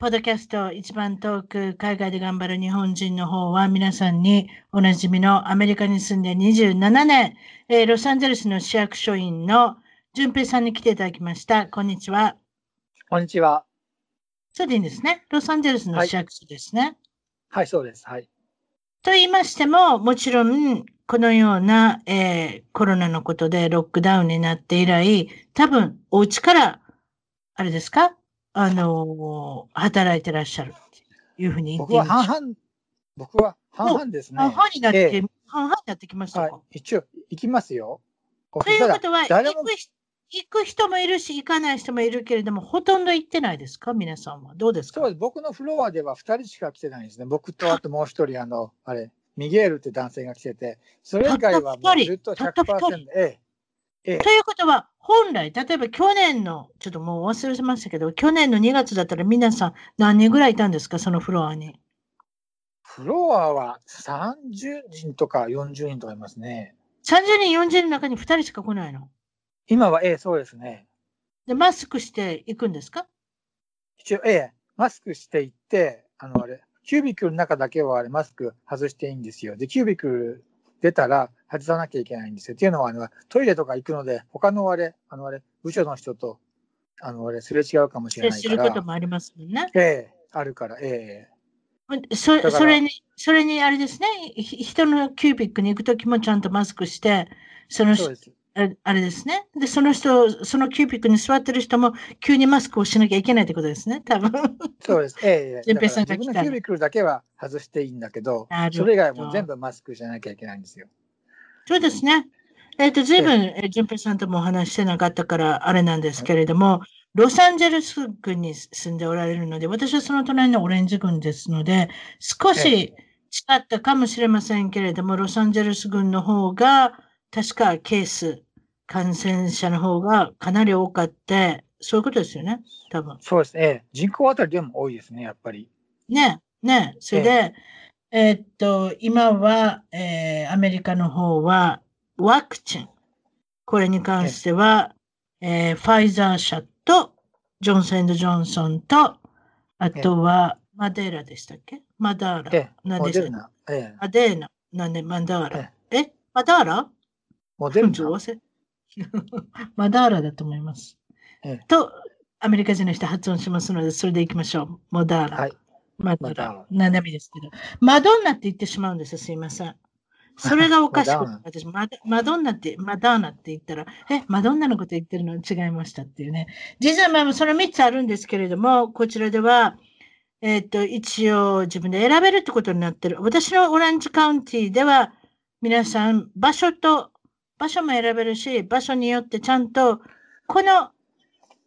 ポッドキャスト一番トーク、海外で頑張る日本人の方は皆さんにおなじみのアメリカに住んで27年、えー、ロサンゼルスの市役所員の淳平さんに来ていただきました。こんにちは。こんにちは。そうでいいんですね。ロサンゼルスの市役所ですね。はい、はい、そうです。はい。と言いましても、もちろん、このような、えー、コロナのことでロックダウンになって以来、多分、お家から、あれですか？あの、働いてらっしゃるっていうふうに。僕は半々、僕は半々ですね。半々になって、えー、半々になってきましたか、はい、一応、行きますよ。ということは、行く行く人もいるし、行かない人もいるけれども、ほとんど行ってないですか、皆さんは。どうですか？そうです。僕のフロアでは2人しか来てないんですね。僕とあともう一人、あの、あれ、ミゲールって男性が来てて、それ以外はもうずっと100%。ええええ、ということは、本来、例えば去年の、ちょっともう忘れましたけど、去年の2月だったら皆さん何人ぐらいいたんですか、そのフロアに？フロアは30人とか40人とかいますね。30人、40人の中に2人しか来ないの？今は、ええ、そうですね。で、マスクしていくんですか？一応、ええ、マスクしていって、あの、あれ、キュービックの中だけはあれ、マスク外していいんですよ。で、キュービック出たら外さなきゃいけないんですよ。っていうのは、あの、トイレとか行くので、他のあれ、あのあれ、部署の人と、あのあれ、すれ違うかもしれないから。することもありますもんね。ええあるから、ええそそれに、それにあれですね、人のキュービックに行くときもちゃんとマスクして、そのそうですあれですね。で、その人、そのキューピックに座ってる人も急にマスクをしなきゃいけないってことですね、多分。そうです。ええー、自分のキュービックだけは外していいんだけど、それ以外も全部マスクじゃなきゃいけないんですよ。そうですね。えっ、ー、と、ずいぶん、えー、順平さんともお話してなかったから、あれなんですけれども、ロサンゼルス郡に住んでおられるので、私はその隣のオレンジ郡ですので、少し違ったかもしれませんけれども、ロサンゼルス郡の方が、確かケース、感染者の方がかなり多かって、そういうことですよね、多分。そうですね。人口あたりでも多いですね、やっぱり。ね、ね。それで、えー、っと、今は、えー、アメリカの方は、ワクチン。これに関しては、えー、ファイザー社と、ジョンソンジョンソンと、あとは、マデーラでしたっけ？マダーラ。何でしたっけ？マデーナ。なんでマダーラ？えマダーラ？モデルナ マダーラだと思います。ええ、と、アメリカ人の人発音しますので、それでいきましょう。モダーラ。はい。マダーラ。何でもいいですけど。マドンナって言ってしまうんですよ、すいません。それがおかしくて、私マ、マドンナって、マダーナって言ったら、え、マドンナのこと言ってるの違いましたっていうね。実はまあ、その3つあるんですけれども、こちらでは、えっ、ー、と、一応自分で選べるってことになってる。私のオランジカウンティでは、皆さん、場所と場所も選べるし、場所によってちゃんと、この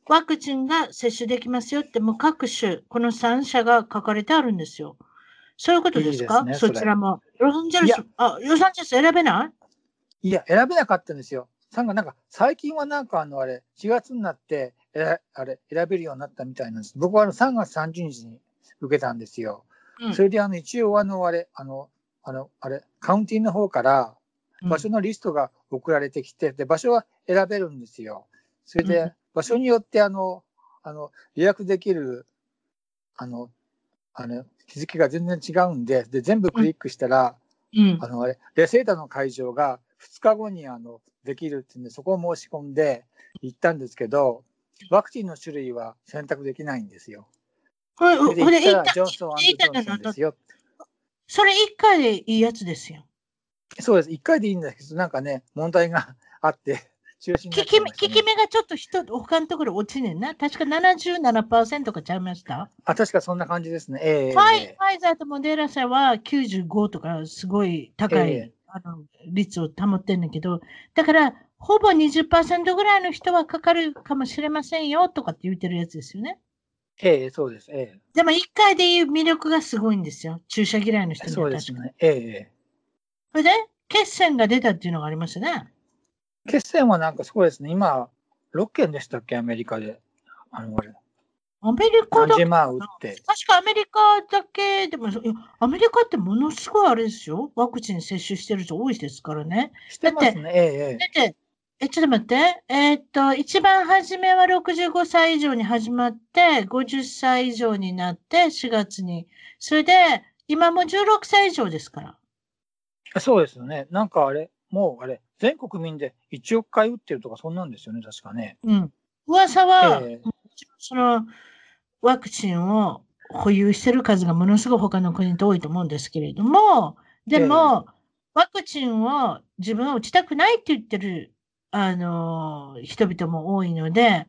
ワクチンが接種できますよって、もう各種、この3社が書かれてあるんですよ。そういうことですか？いいすね、そちらも。ロサンゼルス、あ、ロサンゼルス選べない？いや、選べなかったんですよ。3がなんか、最近はなんかあの、あれ、4月になって、えあれ、選べるようになったみたいなんです。僕はあの3月30日に受けたんですよ。うん、それであの、一応あの、あれ、あの、あの、あれ、カウンティの方から、場所のリストが送られてきて、で、場所は選べるんですよ。それで、場所によって、あの、あの、予約できる、あの、あの、日付が全然違うんで、で、全部クリックしたら、うん、あの、あれ、レセータの会場が2日後に、あの、できるっていうんで、そこを申し込んで行ったんですけど、ワクチンの種類は選択できないんですよ。これ、これ、ジョンソンジョンソンですよ。それ1回でいいやつですよ。そうです。1回でいいんだけど、なんかね、問題が あって、中止になっ効き目効き目がちょっと人、他のところ落ちねんな。確か77%かちゃいました？あ、確かそんな感じですね。えー、ファイファイザーとモデラ社は95とかすごい高い、えー、あの率を保ってんだけど、だから、ほぼ20%ぐらいの人はかかるかもしれませんよとかって言ってるやつですよね。ええー、そうです。ええー、でも1回で言う魅力がすごいんですよ。注射嫌いの人には確かに。そうですね。ええー、それで、血栓が出たっていうのがありましたね。決戦はなんかそうですね、今、6件でしたっけ、アメリカで。あの、アメリカだけ。万打って確かアメリカだけでも、アメリカってものすごいあれですよ。ワクチン接種してる人多いですからね。してますね。ええ。だって、え、ちょっと待って。えー、っと、一番初めは65歳以上に始まって、50歳以上になって、4月に。それで、今も16歳以上ですから。そうですよね。なんかあれ、もうあれ、全国民で1億回打ってるとか、そんなんですよね、確かね。うん。噂は、えー、そのワクチンを保有してる数がものすごい他の国と多いと思うんですけれども、でも、えー、ワクチンを自分は打ちたくないって言ってる、あのー、人々も多いので、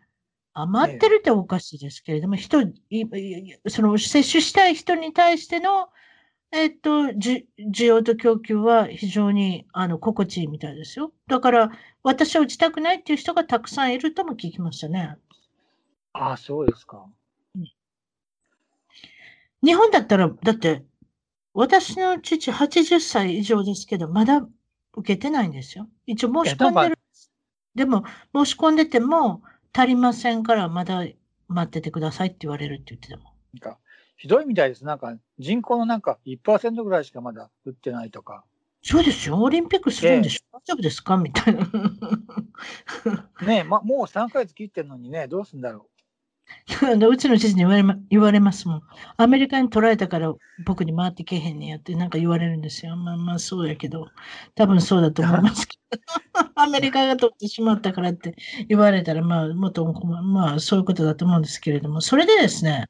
余ってるっておかしいですけれども、えー、人、その接種したい人に対してのえっと、需要と供給は非常にあの心地いいみたいですよ。だから、私は打ちたくないっていう人がたくさんいるとも聞きましたね。ああ、そうですか、うん。日本だったら、だって、私の父80歳以上ですけど、まだ受けてないんですよ。一応申し込んでる。でも、申し込んでても足りませんから、まだ待っててくださいって言われるって言ってたもん。ひどいみたいです。なんか人口のなんか1%ぐらいしかまだ打ってないとか。そうですよ。オリンピックするんでしょ、大丈夫ですか？みたいな。ねえ、ま、もう3ヶ月切ってるのにね、どうすんだろう。うちの知事に言われ,、ま、言われますもん。アメリカに取られたから僕に回ってけへんねやってなんか言われるんですよ。まあまあそうやけど、多分そうだと思いますけど。アメリカが取ってしまったからって言われたら、まあ、もっと、まあそういうことだと思うんですけれども、それでですね、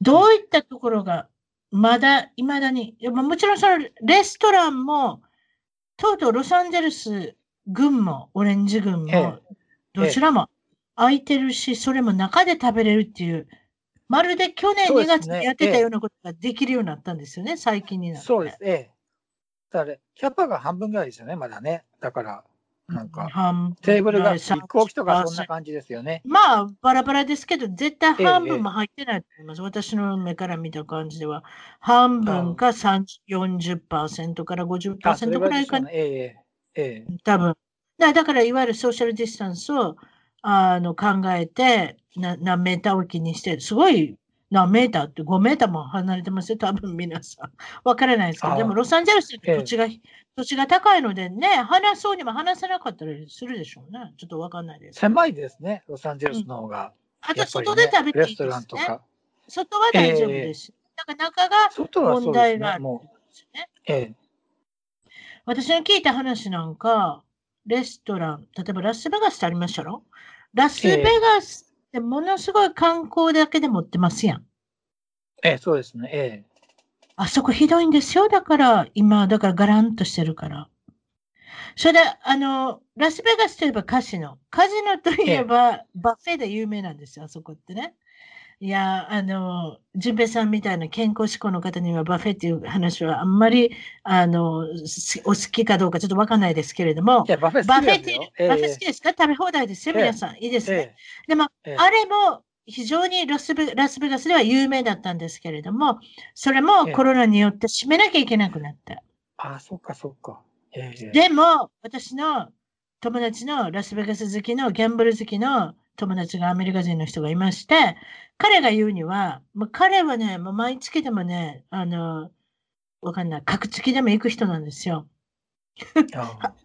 どういったところがまだ、いまだに、もちろんそのレストランも、とうとうロサンゼルス軍も、オレンジ軍も、どちらも空いてるし、それも中で食べれるっていう、まるで去年2月にやってたようなことができるようになったんですよね、最近になって。そうです、ええ。だから、キャパが半分ぐらいですよね、まだね。だから、なんか、テーブルが飛行機とかそんな感じですよね。まあ、バラバラですけど、絶対半分も入ってないと思います。ええ、私の目から見た感じでは、半分か40%から50%ぐらいかな。ええええ、多分だだから、いわゆるソーシャルディスタンスをあの考えてな、何メーターおきにして、すごい何メーターって5メーターも離れてますよ、多分皆さん。わからないですけど、でもロサンゼルスって土地が、ええ、土地が高いのでね、話そうにも話せなかったりするでしょうね。ちょっとわかんないです。狭いですね、ロサンゼルスの方が。うん、あと、外で食べていいです、ね、外は大丈夫です。えー、なんか中が問題があるんですね。ええ、私の聞いた話なんか、レストラン、例えばラスベガスってありましたろ？ラスベガスでものすごい観光だけで持ってますやん。ええ、そうですね。ええ。あそこひどいんですよ。だから、今、だからガランとしてるから。それで、あの、ラスベガスといえばカジノ。カジノといえば、 buffet で有名なんですよ、あそこってね。いや、あの、淳平さんみたいな健康志向の方には buffet っていう話はあんまり、あの、お好きかどうかちょっとわかんないですけれども、 buffet buffet って、えー、 buffet 好きですか？食べ放題です。よ、皆さん。いいですね。えー、でも、えー、あれも非常にラスベラスベガスでは有名だったんですけれども、それもコロナによって閉めなきゃいけなくなった。ああ、そっかそっか。でも、私の友達のラスベガス好きのギャンブル好きの友達がアメリカ人の人がいまして、彼が言うには、もう彼はね、もう毎月でもね、あの、わかんない、格付きでも行く人なんですよ。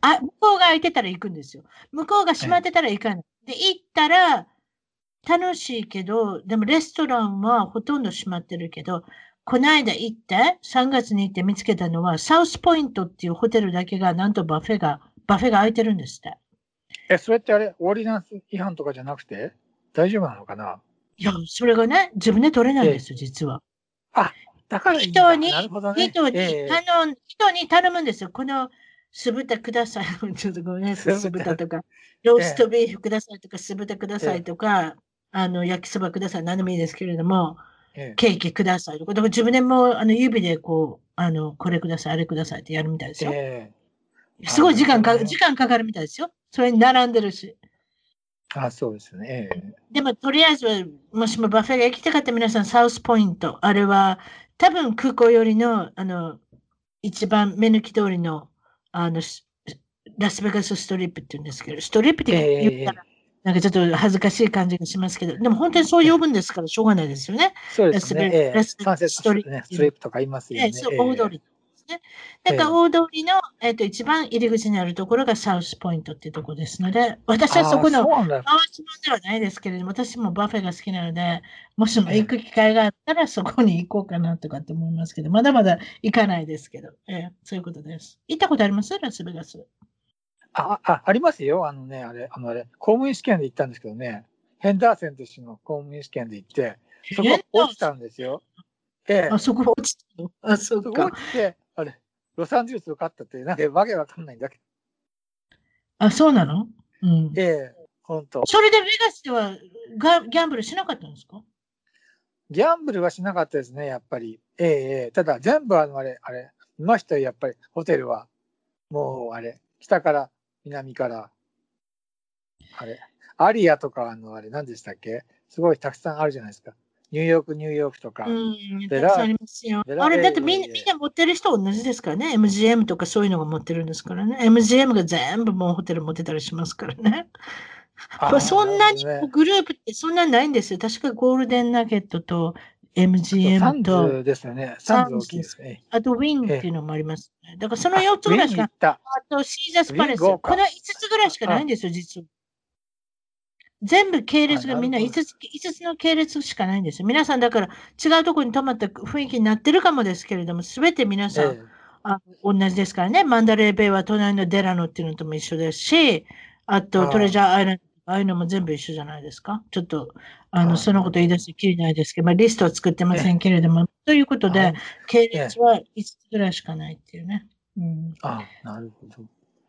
あ 向こうが空いてたら行くんですよ。向こうが閉まってたら行かない。で、行ったら楽しいけど、でもレストランはほとんど閉まってるけど、この間行って、3月に行って見つけたのは、サウスポイントっていうホテルだけが、なんと buffet が、 buffet が空いてるんですって。え、それってあれ、 ordinance 違反とかじゃなくて、大丈夫なのかな？いや、それがね、自分で取れないんですよ、実は。あ、だから人に、ね。人に、ええあの、人に頼むんですよ。この酢豚ください。ちょっとごめんなさい。酢豚とか、ローストビーフくださいとか、酢豚くださいとか、あの、焼きそばください。何でもいいですけれども、ええケーキくださいとか、だから自分でもうあの指でこう、あの、これください、あれくださいってやるみたいですよ。ええすごい時間か時間かかるみたいですよ。それに並んでるし。あ、そうですよね。ええでも、とりあえずは、もしも buffet が行きたかった皆さん、サウスポイント、あれは、多分空港よりの、あの、一番目抜き通りの、あの、しラスベガスストリップって言うんですけど、ストリップって言ったら、なんかちょっと恥ずかしい感じがしますけど、でも本当にそう呼ぶんですから、しょうがないですよね。そうですね。ええラスベサンセットスストリップとか言いますよね。ええ、そう、ええ大通りですね。だから大通りの、えっと一番入り口にあるところがサウスポイントっていうところですので、私はそこの回し物ではないですけれども、私も buffet が好きなので、もしも行く機会があったらそこに行こうかなとかって思いますけど、まだまだ行かないですけど、ええ、そういうことです。行ったことあります？ラスベガス。あ、あ、ありますよ。あのね、あれ、あのあれ、公務員試験で行ったんですけどね、ヘンダーセンとしての公務員試験で行って、そこ落ちたんですよ。ええあ、そこ落ちたの？あ、そうそこか。落ちて、ロサンゼルス受かったって、なんでわけわかんないんだけど、あ、そうなの？うん。ええ本当。それでベガスではガギャンブルしなかったんですか？ギャンブルはしなかったですね、やっぱり。ええええただ、全部あの、あれ、あれ、いましたよ、やっぱり、ホテルは。もう、あれ、北から、南から、あれ、アリアとか、あの、あれ、何でしたっけ？すごいたくさんあるじゃないですか。ニューヨーク、ニューヨークとか。うん、たくさんありますよ。あれ、だってみんみんな持ってる人同じですからね。MGM とかそういうのが持ってるんですからね。MGM が全部もうホテル持ってたりしますからね。あまあそんなにグループってそんなにないんですよ。確かゴールデンナゲットとサ MGM ンと、ズですよね。サンズ大きいですね。あとウィンっていうのもありますね。だからその4つぐらいしか。あとシーザスパレス。この5つぐらいしかないんですよ、実は。全部系列がみんなあなるほ5つ ,5 つの系列しかないんですよ。皆さんだから違うところに泊まった雰囲気になってるかもですけれども、すべて皆さん、えあ同じですからね。マンダレーベイは隣のデラノっていうのとも一緒ですし、あとトレジャーアイランド、ああいうのも全部一緒じゃないですか。ちょっと、あの、そのこと言い出してきりないですけど、まあ、リストは作ってませんけれども、ということえで、系列は5つぐらいしかないっていうね。うん。あ、なるほど。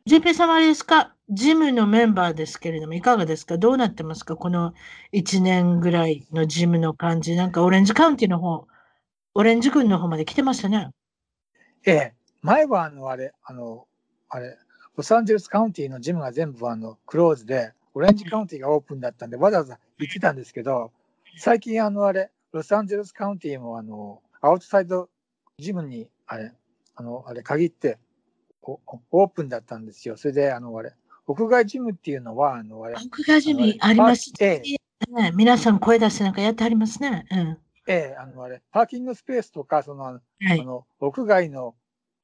ジェペさんはあれですか？ジムのメンバーですけれども、いかがですか？どうなってますか？この1年ぐらいのジムの感じ。なんかオレンジカウンティの方、オレンジ軍の方まで来てましたね。ええ、前はあの、あれ、あの、あれ、ロサンゼルスカウンティのジムが全部あの、クローズで、オレンジカウンティがオープンだったんで、わざわざ行ってたんですけど、最近あの、あれ、ロサンゼルスカウンティもあの、アウトサイドジムに、あれ、あの、あれ、限って、オープンだったんですよ。それで、あの、あれ、屋外ジムっていうのは、あの、あれ、屋外ジムありますえね。皆さん声出してなんかやってありますね。うん。ええ、あの、あれ、パーキングスペースとか、その、あのはい。あの、屋外の、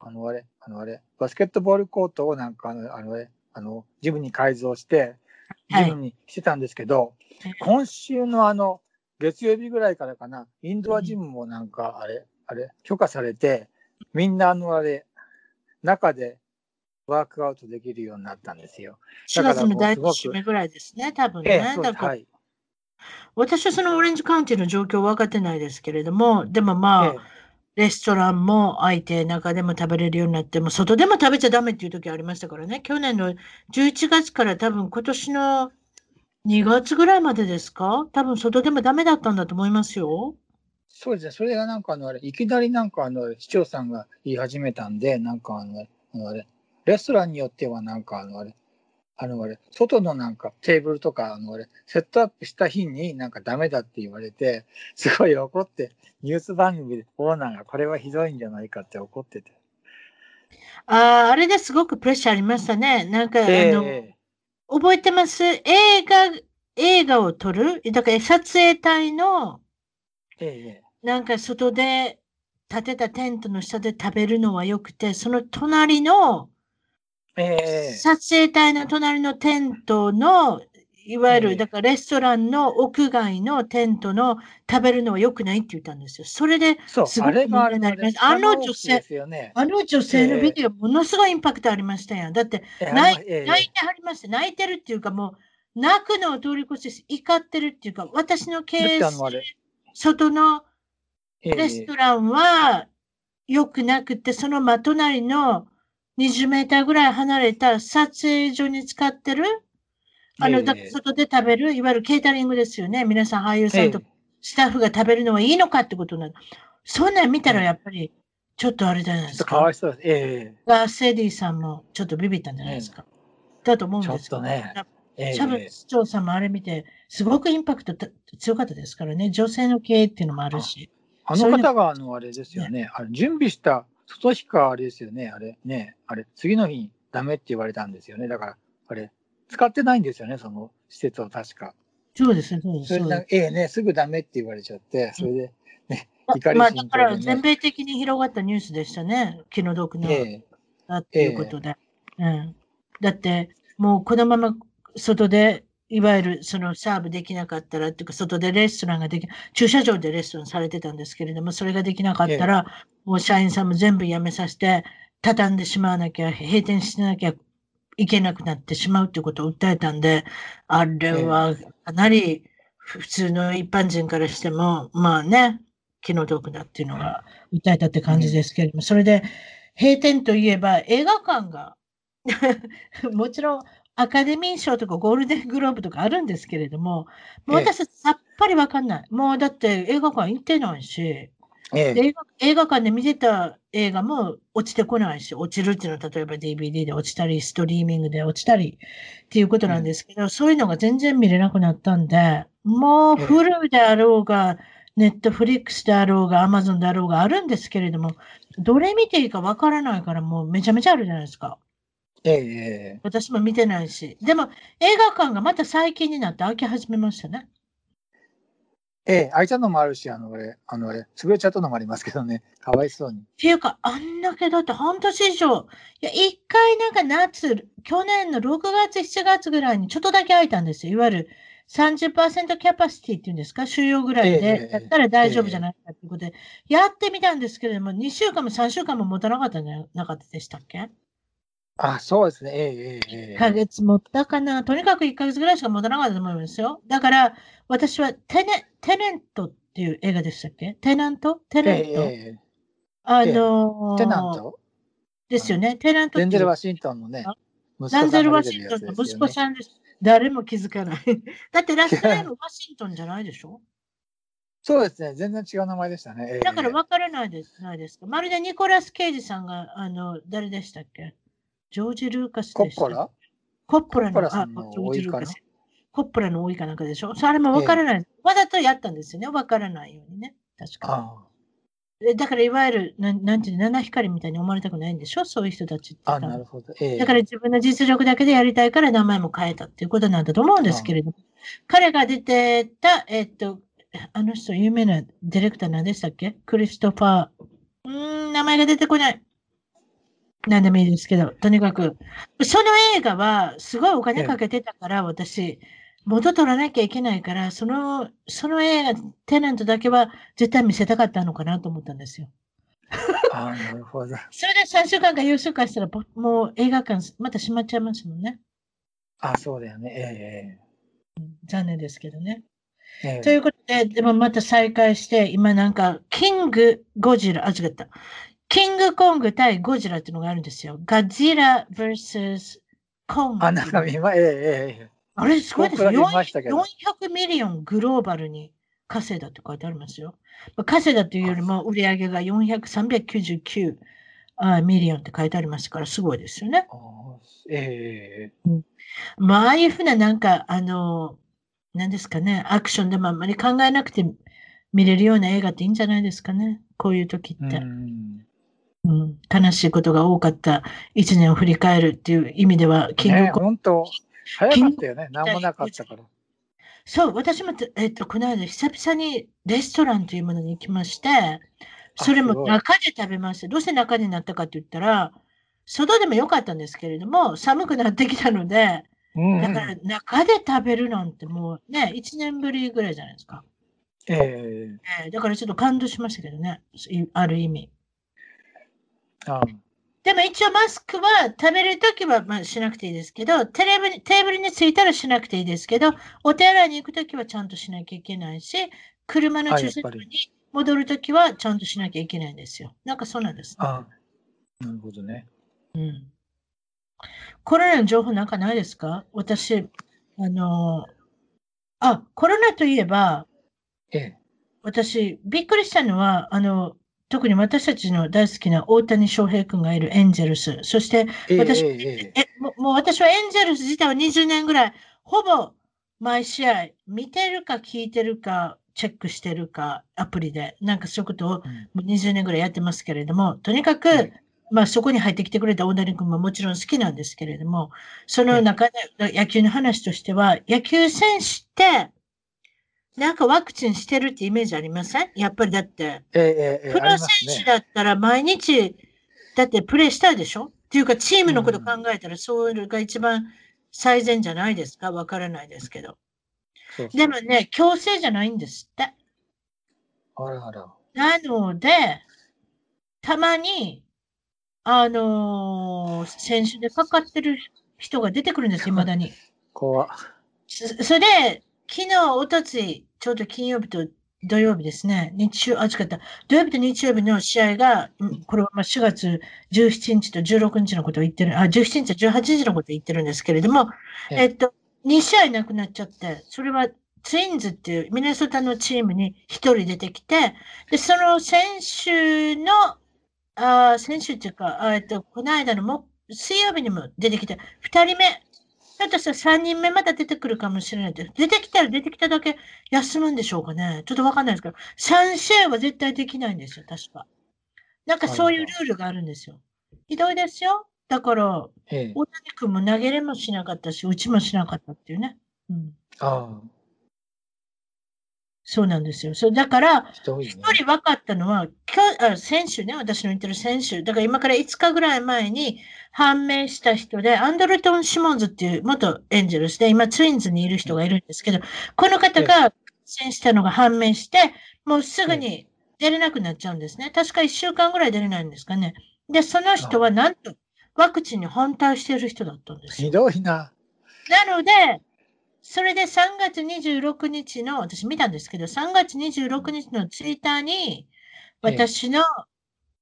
あの、あれ、あの、あれ、バスケットボールコートをなんか、あの、あの、あのジムに改造して、はいジムにしてたんですけど、今週のあの、月曜日ぐらいからかな、インドアジムもなんか、あれ、あれ、許可されて、みんなあの、あれ、中でワークアウトできるようになったんですよ。4月の第1だからもうすごく週目ぐらいですね、多分ええ、ね。そうです。だからはい。私はそのオレンジカウンティの状況分かってないですけれども、でもまあ、えレストランも開いて中でも食べれるようになっても、外でも食べちゃダメっていう時ありましたからね。去年の11月から多分今年の2月ぐらいまでですか？多分外でもダメだったんだと思いますよ。そうですね。それがなんかあの、あれ、いきなりなんかあの、市長さんが言い始めたんで、なんかあの、あのあれ、レストランによってはなんかあの、あれ、あのあれ、外のなんかテーブルとか、あのあれ、セットアップした日になんかダメだって言われて、すごい怒って、ニュース番組でオーナーがこれはひどいんじゃないかって怒ってて。ああ、あれですごくプレッシャーありましたね。なんか、あの、え覚えてます？映画、映画を撮る？だから撮影隊のえええなんか外で建てたテントの下で食べるのはよくて、その隣の、えええ撮影隊の隣のテントの、いわゆええる、だからレストランの屋外のテントの食べるのは良くないって言ったんですよ。それで、そうす、ごくあれになりますああの女性ね。あの女性のビデオ、ものすごいインパクトありましたやん。だって、ええ泣いええ泣いてはりました。泣いてるっていうか、もう、泣くのを通り越して怒ってるっていうか、私の経営外のレストランは良くなくて、その真隣の20メーターぐらい離れた撮影所に使ってる、あの、だ外で食べる、いわゆるケータリングですよね。皆さん俳優さんとスタッフが食べるのはいいのかってことなの。そんなん見たらやっぱり、ちょっとあれじゃないですか。かわいそうです。ええガーセディさんもちょっとビビったんじゃないですか。だと思うんですけど。ね。シャブ市長さんもあれ見て、すごくインパクト強かったですからね。女性の経営っていうのもあるし。あの方が、あの、あれですよね。あれ準備した外しかあれですよね。あれ、ね、あれ、次の日にダメって言われたんですよね。だから、あれ、使ってないんですよね、その施設を確か。そうですね、そうです。それええね、すぐダメって言われちゃって、それで、ね、怒りまあ、だから全米的に広がったニュースでしたね。気の毒な、えだっていうことで、えうん。だって、もうこのまま外でいわゆるそのサーブできなかったらっていうか、外でレストランができ、駐車場でレストランされてたんですけれども、それができなかったら、もう社員さんも全部辞めさせて、畳んでしまわなきゃ、閉店しなきゃいけなくなってしまうっていうことを訴えたんで、あれはかなり普通の一般人からしても、まあね、気の毒だっていうのが訴えたって感じですけれども、それで閉店といえば映画館がもちろんアカデミー賞とかゴールデングローブとかあるんですけれども、もう私さっぱりわかんない。もうだって映画館行ってないし、ええ、映画館で見てた映画も落ちてこないし、落ちるっていうのは例えば DVD で落ちたり、ストリーミングで落ちたりっていうことなんですけど、うん、そういうのが全然見れなくなったんで、もうフルであろうが、ネットフリックスであろうが、アマゾンであろうがあるんですけれども、どれ見ていいかわからないからもうめちゃめちゃあるじゃないですか。ええ、私も見てないし。でも、映画館がまた最近になって開き始めましたね。ええ、開いたのもあるし、あの、俺、あの、俺、潰れちゃったのもありますけどね、かわいそうに。っていうか、あんだけだって半年以上、いや、一回なんか夏、去年の6月、7月ぐらいにちょっとだけ開いたんですよ。いわゆる30%キャパシティっていうんですか、収容ぐらいで、やったら大丈夫じゃないかということで、やってみたんですけれども、2週間も3週間も持たなかったんじゃなかったでしたっけ？あ、そうですね。ええええ1ヶ月持ったかな。とにかく1ヶ月ぐらいしか持たなかったと思いますよ。だから、私はテネテネントっていう映画でしたっけ？テナント？テナント、えあのー、テナント？ですよね。テナントデンゼル・ワシントンのね。ダンゼル・ワシントンの息子さんです。誰も気づかない。だってラストネームワシントンじゃないでしょ？そうですね。全然違う名前でしたね。だから分からないです、ないですか？まるでニコラス・ケイジさんが、あの、誰でしたっけ？ジョージ・ルーカスでした。コッポラ？コッポラの、あ、ジョージ・ルーカス。コッポラの多いかなんかでしょ？それも分からない。ええ、わざとやったんですよね。分からないようにね。確かに。だからいわゆる、ななんていうの、七光みたいに思われたくないんでしょ？そういう人たちって。あ、なるほど。えだから自分の実力だけでやりたいから名前も変えたっていうことなんだと思うんですけれども。彼が出てた、えっと、あの人、有名なディレクター何でしたっけ？クリストファー。うん、名前が出てこない。何でもいいですけど、とにかく、その映画はすごいお金かけてたから、私、元取らなきゃいけないから、その、その映画、テナントだけは絶対見せたかったのかなと思ったんですよ。ああ、なるほど。それで3週間か4週間したら、もう映画館、また閉まっちゃいますもんね。あそうだよね。ええー、残念ですけどね。えー、ということで、でもまた再開して、今なんか、キング・ゴジラ、あ、違った。キングコング対ゴジラっていうのがあるんですよ。 Godzilla vs Kong。あ、なんか今、ええええ。あれすごいですよ。400 million global に稼いだって書いてありますよ。稼いだというよりも売り上げが400、399あ million って書いてありますから、すごいですよね。ええーうん、まあ、ああいうふうななんか、あの、何ですかね、アクションでもあんまり考えなくて見れるような映画っていいんじゃないですかね。こういう時って。うんうん、悲しいことが多かった一年を振り返るっていう意味では、キングコング。本当、早かったよね。何もなかったから。そう、私も、えっと、この間、久々にレストランというものに行きまして、それも中で食べました。どうして中になったかって言ったら、外でもよかったんですけれども、寒くなってきたので、うんうん、だから中で食べるなんてもうね、1年ぶりぐらいじゃないですか。えー、えー、だからちょっと感動しましたけどね、ある意味。あでも一応マスクは食べるときはまあしなくていいですけど、テレビテーブルについたらしなくていいですけど、お手洗いに行くときはちゃんとしなきゃいけないし、車の駐車場に戻るときはちゃんとしなきゃいけないんですよ。なんかそうなんです、ね。あなるほどね。うん。コロナの情報なんかないですか？私、あの、あ、コロナといえば、ええ、私、びっくりしたのは、あの、特に私たちの大好きな大谷翔平君がいるエンジェルス、そして私、ええももう私はエンジェルス自体は20年ぐらい、ほぼ毎試合見てるか聞いてるかチェックしてるかアプリで、なんかそういうことを20年ぐらいやってますけれども、とにかく、まあそこに入ってきてくれた大谷君ももちろん好きなんですけれども、その中で野球の話としては、野球選手って、なんかワクチンしてるってイメージありません？やっぱりだって、ええ、プロ選手だったら毎日、だってプレーしたいでしょ？っていうか、チームのこと考えたら、それが一番最善じゃないですか？わからないですけど。そうそう。でもね、強制じゃないんですって。あらあら。なので、たまに、あのー、選手でかかってる人が出てくるんです、い。まだに。怖。そそれで、昨日、おとつい、ちょうど金曜日と土曜日ですね、日曜、あ、違った、土曜日と日曜日の試合が、これは4月17日と16日のことを言ってる、あ、17日と18日のことを言ってるんですけれども、えっと、2試合なくなっちゃって、それはツインズっていうミネソタのチームに1人出てきて、で、その選手の、あ選手っていうか、えっと、この間のも水曜日にも出てきて、2人目、ひょっとしたら3人目また出てくるかもしれないで出てきたら出てきただけ休むんでしょうかね。ちょっとわかんないですけど、3試合は絶対できないんですよ、確か。なんかそういうルールがあるんですよ。ひどいですよ。だから、ええ、大谷君も投げれもしなかったし、打ちもしなかったっていうね。うん、ああ。そうなんですよ。そうだから、一、ね、人分かったのは、あ選手ね、私の言ってる選手、だから今から5日ぐらい前に判明した人で、アンドルトン・シモンズっていう元エンジェルスで、今ツインズにいる人がいるんですけど、この方が戦したのが判明して、もうすぐに出れなくなっちゃうんですね。確か1週間ぐらい出れないんですかね。で、その人はなんと、ワクチンに反対している人だったんですひどいな。なので、それで3月26日の、私見たんですけど、3月26日のツイッターに、私の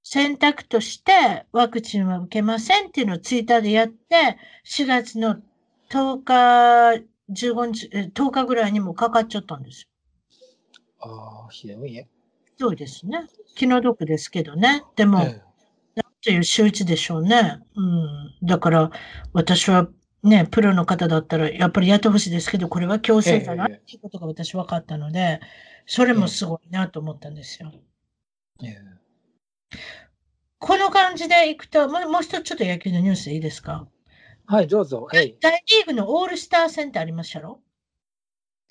選択としてワクチンは受けませんっていうのをツイッターでやって、4月の10日、15日、10日ぐらいにもかかっちゃったんですよ。ああ、ひどいね。そうですね。気の毒ですけどね。でも、ええという周知でしょうね。うん。だから、私はね、プロの方だったら、やっぱりやってほしいですけど、これは強制だなっていうことが私分かったので、それもすごいなと思ったんですよ。この感じでいくと、もう一つちょっと野球のニュースいいですか？はい、どうぞ。大リーグのオールスター戦ってありましたろ？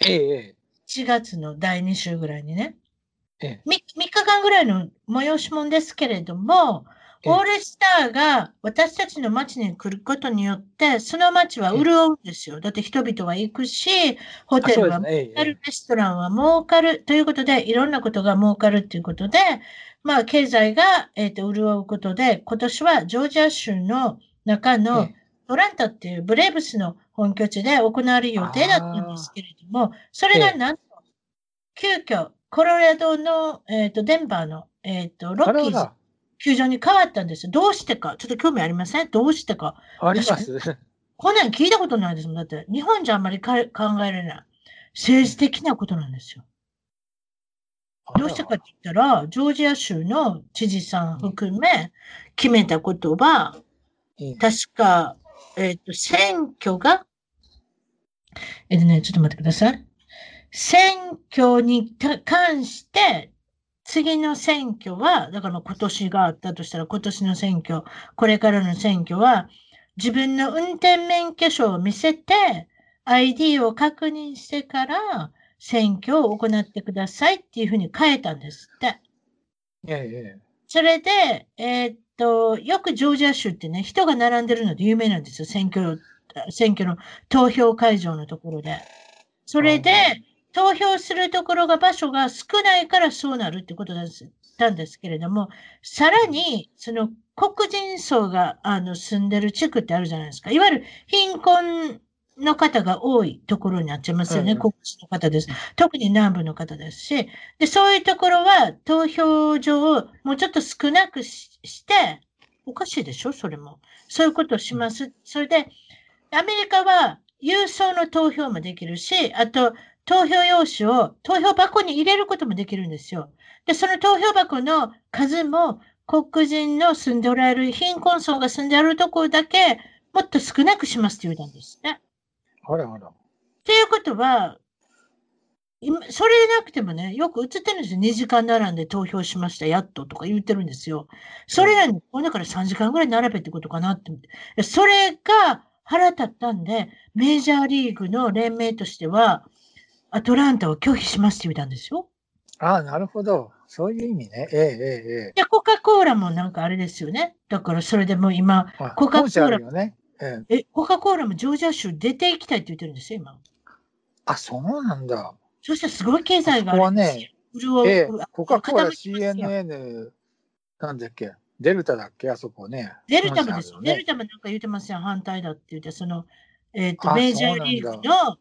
ええ。4月の第2週ぐらいにね。ええ、3, 3日間ぐらいの催し物ですけれども、オールスターが私たちの街に来ることによって、その街は潤うんですよ。だって人々は行くし、ホテルは儲かる、レストランは儲かるということで、いろんなことが儲かるということで、まあ、経済が、えーと、潤うことで、今年はジョージア州の中のトランタっていうブレーブスの本拠地で行われる予定だったんですけれども、それがなんと、急遽、コロラドの、えーと、デンバーの、えーとロッキーズ球場に変わったんですよ。どうしてか。ちょっと興味ありません？どうしてか。あります。こんなん聞いたことないですもん。だって、日本じゃあんまり考えられない。政治的なことなんですよ。どうしてかって言ったら、ジョージア州の知事さん含め決めたことは、確か、えっ、ー、と、選挙が、えっ、とね、ちょっと待ってください。選挙に関して次の選挙は、だから今年があったとしたら、今年の選挙、これからの選挙は、自分の運転免許証を見せて、ID を確認してから選挙を行ってくださいっていうふうに変えたんですって。ええ、それで、えー、っと、よくジョージア州ってね、人が並んでるので有名なんですよ。選挙、選挙の投票会場のところで。それで、投票するところが場所が少ないからそうなるってことだったんですけれども、さらに、その黒人層があの住んでる地区ってあるじゃないですか。いわゆる貧困の方が多いところになっちゃいますよね。うん国地の方です。特に南部の方ですし。で、そういうところは投票所をもうちょっと少なくしして、おかしいでしょ？それも。そういうことをします。それで、アメリカは郵送の投票もできるし、あと、投票用紙を投票箱に入れることもできるんですよ。で、その投票箱の数も黒人の住んでおられる貧困層が住んであるところだけもっと少なくしますって言ったんですね。あらあら。っていうことは、今それでなくてもね、よく映ってるんですよ。2時間並んで投票しました、やっととか言ってるんですよ。それなのに、これだから3時間ぐらい並べってことかなってそれが腹立ったんで、メジャーリーグの連盟としては、アトランタを拒否しますって言ったんですよ。ああ、なるほど。そういう意味ね。えええええで、コカ・コーラもなんかあれですよね。だからそれでもう今、コカ・コーラるよね。ええ。え、コカ・コーラもジョージア州出て行きたいって言ってるんですよ、今。あ、そうなんだ。そしてすごい経済があここはるんですよね。潤うええ、コカ・コーラ CNN、なんだっけ、デルタだっけ、あそこね。デルタもですねデルタもなんか言ってますよ。反対だって言って、その、えっ、と、あメジャーリーグの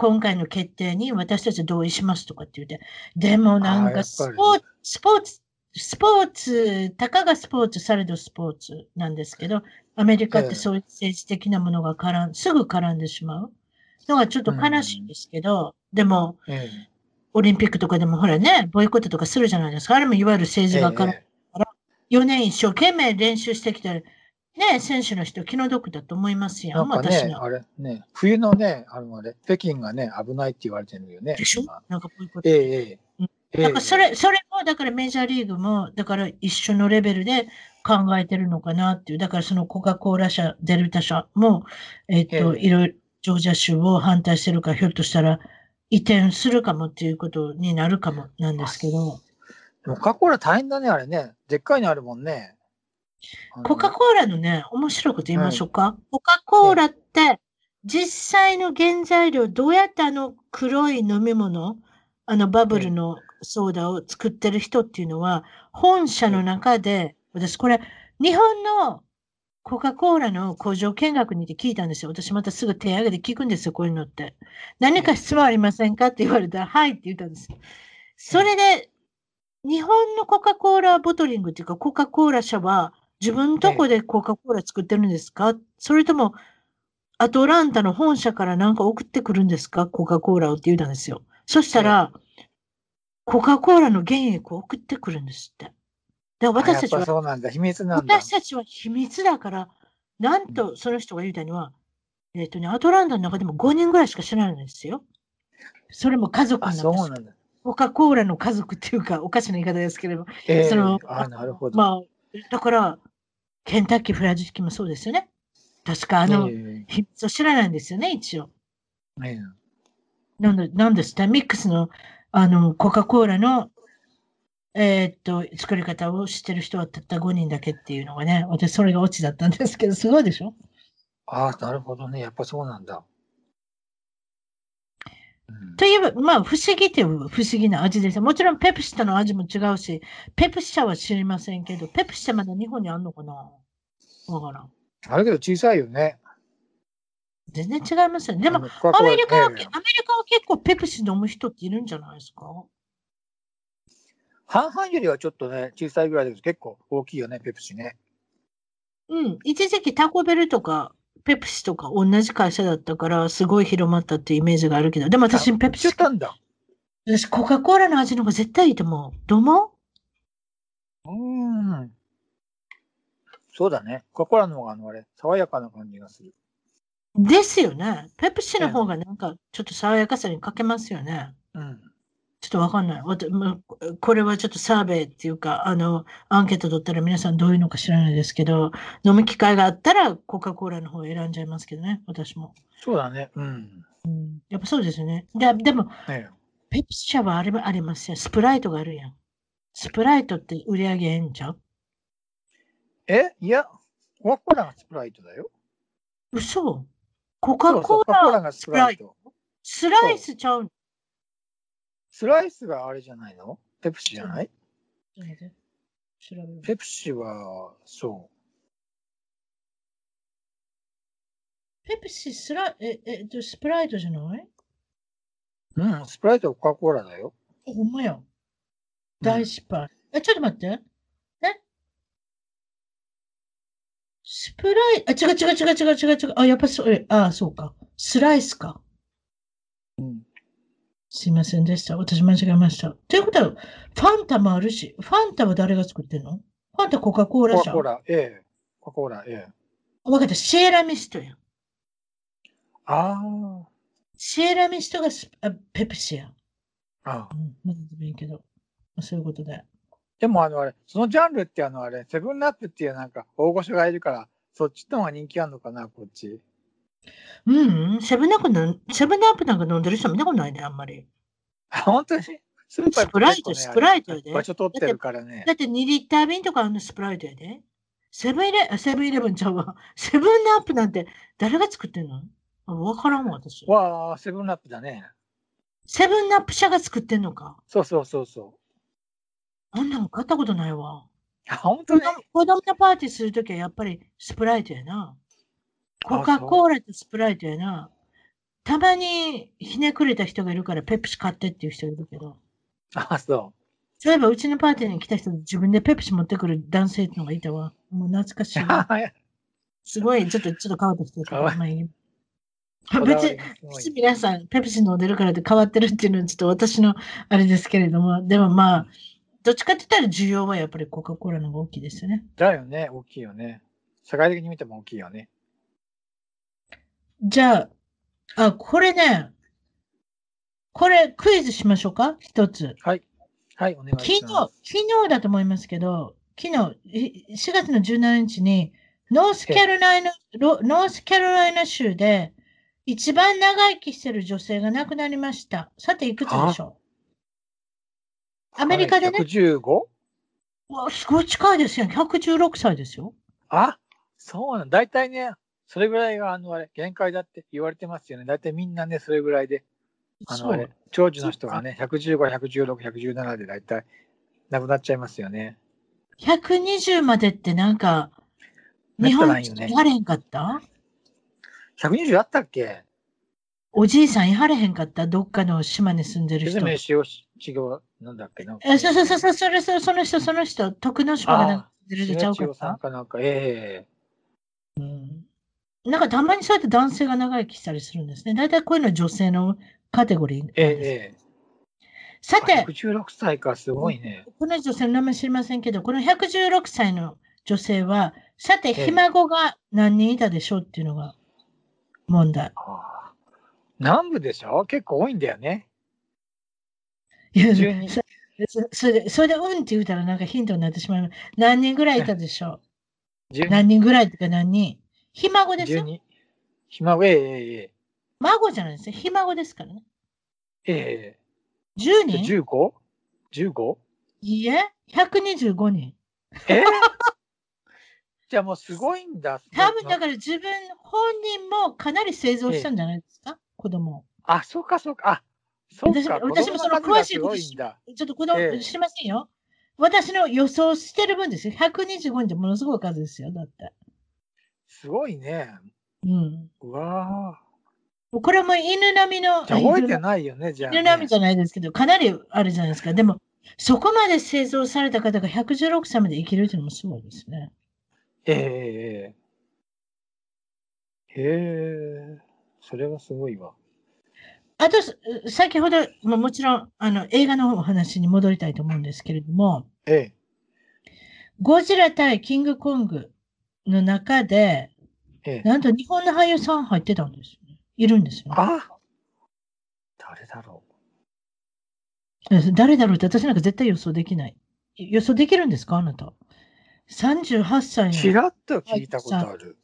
今回の決定に私たち同意しますとかって言って。でもなんかスポーツ、スポーツ、スポーツ、たかがスポーツ、されどスポーツなんですけど、アメリカっええ。てそういう政治的なものが絡ん、すぐ絡んでしまうのがちょっと悲しいんですけど、でも、ええ。オリンピックとかでもほらね、ボイコットとかするじゃないですか。あれもいわゆる政治が絡んえ4年一生懸命練習してきたね、選手の人気の毒だと思いますよ。えなんかね。あれね、冬のね、あのあれ、北京がね、危ないって言われてるよね。でしょ？今なんかこういうこと。ええええええなんかそれ、それも、だからメジャーリーグも、だから一緒のレベルで考えてるのかなっていう。だからそのコカ・コーラ社、デルタ社も、えっと、ええいろいろ、ジョージア州を反対してるから、ひょっとしたら移転するかもっていうことになるかもなんですけど、でもコカ・コーラ大変だね、あれね。でっかいのあるもんね。コカ・コーラのね、面白いこと言いましょうか。コカ・コーラって、実際の原材料、どうやってあの黒い飲み物、あのバブルのソーダを作ってる人っていうのは、本社の中で、私これ、日本のコカ・コーラの工場見学に行って聞いたんですよ。私またすぐ手挙げて聞くんですよ、こういうのって。何か質問ありませんかって言われたら、はいって言ったんです。それで、日本のコカ・コーラボトリングっていうか、コカ・コーラ社は、自分のとこでコカ・コーラ作ってるんですか？それとも、アトランタの本社から何か送ってくるんですか？コカ・コーラをって言ったんですよ。そしたら、コカ・コーラの原液を送ってくるんですって。であ私たちはそうなんだ、秘密なんだ。私たちは秘密だから、なんとその人が言うたには、えっ、とね、アトランタの中でも5人ぐらいしか知らないんですよ。それも家族あ、なんですそうなんだ。コカ・コーラの家族っていうか、おかしな言い方ですけれども、ええそのあ、なるほど。まあ、だから、ケンタッキーフライドチキンもそうですよね。確か、あの、え秘密を知らないんですよね、一応。えええなんでなんですって、ミックスの、あの、コカ・コーラの、えーっと、作り方を知ってる人はたった5人だけっていうのがね、私それがオチだったんですけど、すごいでしょ？ああ、なるほどね。やっぱそうなんだ。うんといえば、まあ、不思議という不思議な味ですよ。もちろん、ペプシとの味も違うし、ペプシ社は知りませんけど、ペプシ社まだ日本にあんのかな？わからん。あるけど小さいよね。全然違いますよね。でも、アメリカは、アええメリカは結構ペプシ飲む人っているんじゃないですか？半々よりはちょっとね、小さいぐらいだけど、結構大きいよね、ペプシね。うん。一時期タコベルとか、ペプシとか同じ会社だったから、すごい広まったっていうイメージがあるけど、でも私、ペプシたんだ。私、コカ・コーラの味の方が絶対いいと思う。どう思う？ーん。そうだね。コカ・コーラの方があのあれ、爽やかな感じがする。うですよね。ペプシの方がなんか、ちょっと爽やかさに欠けますよね。うん。ちょっとわかんない。これはちょっとサーベイっていうか、あの、アンケート取ったら皆さんどういうのか知らないですけど、飲む機会があったらコカ・コーラの方を選んじゃいますけどね、私も。そうだね。うん。うん、やっぱそうですよね。ででも、ねペプシ社はあれもありますよ。スプライトがあるやん。スプライトって売り上げええんちゃう？え？いや、コカ・コーラがスプライトだよ。嘘コカ・コーララがスプライト。スライスちゃうのスライスがあれじゃないの？ペプシじゃない？ペプシは、そペペプシ、スラえ、えっと、スプライトじゃない？うん、スプライトコカ・コーラだよ。あほんまや。大失敗。え、ちょっと待って。え？スプライ、あ、違う違う違う違う違う違う。あ、やっぱそう、えあ、そうか。スライスか。うん。すいませんでした。私間違えました。ということは、ファンタもあるし、ファンタは誰が作ってんの？ファンタコカ・コーラじゃん。コカ・コーラ、ええ。コカ・コーラ、ええ。わかった。シエラミストやん。あシエラミストがスあペプシやん。あ。ああうん、まだでもいいけど。まあそういうことで。でもあのあれ、そのジャンルってあのあれ、セブンラップっていうなんか大御所がいるから、そっちの方が人気あるのかな、こっち。うん、うん、セブンアップの、セブンアップなんか飲んでる人見たことないね、あんまり。あ本当に？スーパースプライト、スプライトやで。場所取ってるからねだ。って2リッター瓶とかのスプライトやで。セブンイレ、あセブンイレブンちゃうわ。セブンアップなんて誰が作ってんの？あわからんわ、私。わあ、セブンラップだね。セブンアップ社が作ってんのか。そうそうそうそう。あんなの買ったことないわ。あ本当に？子供のパーティーするときはやっぱりスプライトやな。コカ・コーラとスプライトやな。たまにひねくれた人がいるからペプシ買ってっていう人いるけど。あ、そそういえばうちのパーティーに来た人自分でペプシ持ってくる男性ってのがいたわ。もう懐かしい。すごい、ちょっと、ちょっと変わってきてるかわいいまあいいこだわ別に別に皆さん、ペプシ飲んでるからって変わってるっていうのはちょっと私のあれですけれども、でもまあ、どっちかって言ったら需要はやっぱりコカ・コーラの方が大きいですよね。だよね、大きいよね。世界的に見ても大きいよね。じゃあ、あ、これね、これクイズしましょうか？一つ。はい。はい、お願い昨日、します。昨日だと思いますけど、昨日、い4月の17日に、ノースキャロライナ、ロノースキャロライナ州で、一番長生きしてる女性が亡くなりました。さて、いくつでしょう？アメリカでねはい、115? うわすごい近いですよ。116歳ですよ。あ、そうなんだ。大体ね、それぐらいが、あの、あれ、限界だって言われてますよね。大体みんなね、それぐらいで、あの、あれ、長寿の人がね、115、116、117で大体亡くなっちゃいますよね。120までってなんか、日本ないはれへんかった？120あったっけ？おじいさんいはれへんかった？どっかの島に住んでる人。なんだっけ？な。え、そうそうそうそう、それ、それその人、その人、徳之島がなんか住んでるでちゃうかった？かなんか、えなんかたまにそうやって男性が長生きしたりするんですね。大体こういうのは女性のカテゴリーえええです。ええさてあ、116歳か、すごいね。この女性の名前知りませんけど、この116歳の女性は、さて、えひ孫が何人いたでしょうっていうのが問題。ああ南部でしょ？結構多いんだよね。いや12それで、それでうんって言うたらなんかヒントになってしまう。何人ぐらいいたでしょう？12何人ぐらいっていうか何人？ひ孫ですよ。12ひま、ええええ孫じゃないですよ。ひ孫ですからね。えええ10え人？15?15? いいえ、125人。え？じゃあもうすごいんだ。多分だから自分本人もかなり製造したんじゃないですか、子供を。あ、そうかそうか。あ、そう私か。私もその詳しいこと。ちょっと子供、ええ知りませんよ。私の予想してる分ですよ。125人ってものすごい数ですよ。だって。すごいね。うん。うわこれも犬並みの、ーじゃあ覚えてい。ないよね、じゃあ、ね。犬並みじゃないですけど、かなりあるじゃないですか。でも、そこまで製造された方が116歳まで生きるっていうのもすごいですね。ええええへえ、それはすごいわ。あと、す先ほど、まあもちろん、あの、映画のお話に戻りたいと思うんですけれども、ええ、ゴジラ対キングコングの中で、ええ。なんと日本の俳優さん入ってたんですよね。いるんですよ、ね。あ誰だろ誰だろうって私なんか絶対予想できない。予想できるんですか？あなた。38歳う。ちのらっと聞いたことある。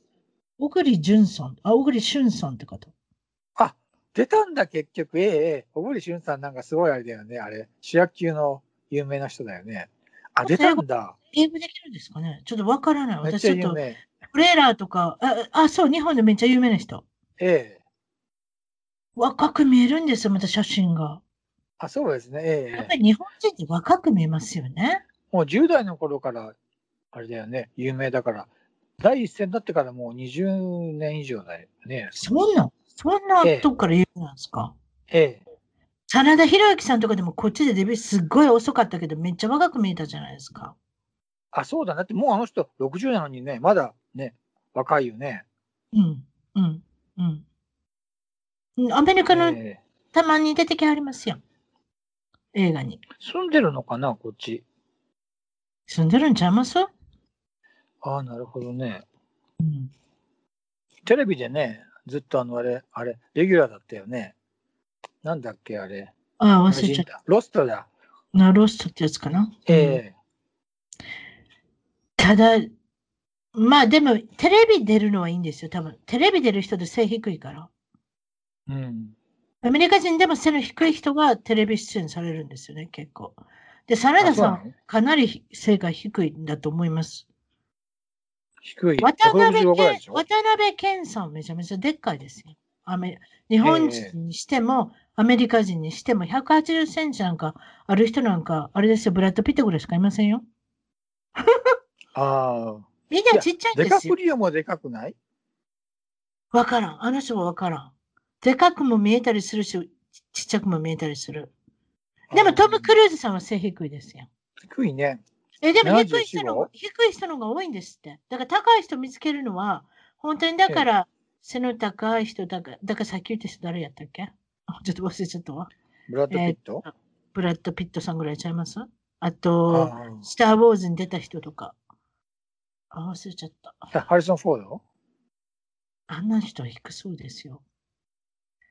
小栗旬さん、あ、小栗旬さんって方。出たんだ、結局。ええ、ええ。小栗旬さんなんかすごいあれだよね。あれ、主役級の有名な人だよね。あ、出たんだ。英語できるんですかね？ちょっとわからない。私ちょっと、有名。トレーラーとか、あ、あそう、日本でめっちゃ有名な人。ええ。若く見えるんですよ、また写真が。あ、そうですね。ええやっぱ。り日本人って若く見えますよね。もう10代の頃から、あれだよね。有名だから。第一線だってからもう20年以上だよね。そんな、そんなとこから言うなんですか？ええ。真田広之さんとかでもこっちでデビューすっごい遅かったけど、めっちゃ若く見えたじゃないですか。あ、そうだなって、もうあの人60なのにね、まだね、若いよね。うん、うん、うん。アメリカのええたまに出てきはりますよ。映画に。住んでるのかな、こっち。住んでるんちゃいます？ああ、なるほどね。うん。テレビでね、ずっとあの、あれ、あれ、レギュラーだったよね。なんだっけ、あれ。ああ、忘れちゃった。ロストだ。なロストってやつかな。ええただ、まあでも、テレビ出るのはいいんですよ、多分。テレビ出る人で背低いから。うん。アメリカ人でも背の低い人がテレビ出演されるんですよね、結構。で、真田さあそうなの？ん、かなり背が低いんだと思います。低い。渡辺165ぐらい謙でしょ？渡辺謙さん、めちゃめちゃでっかいですよ。アメ日本人にしても、アメリカ人にしても、180センチなんかある人なんか、あれですよ、ブラッド・ピットぐらいしかいませんよ。ああ。みんなちっちゃいんデですよカプ。リオもでかくない？わからん。あの人はわからん。でかくも見えたりするし、ちっちゃくも見えたりする。でもトム・クルーズさんは背低いですよ。低いね。え、でも74低い人の低い人の方が多いんですって。だから高い人見つけるのは、本当にだから背の高い人だから、だからさっき言った人誰やったっけ？あ ちょっと忘れちゃったわ。ブラッド・ピット、ブラッド・ピットさんぐらいちゃいます？あと、あスター・ウォーズに出た人とか。あ、忘れちゃった。あハリソン・フォード？あんな人低そうですよ。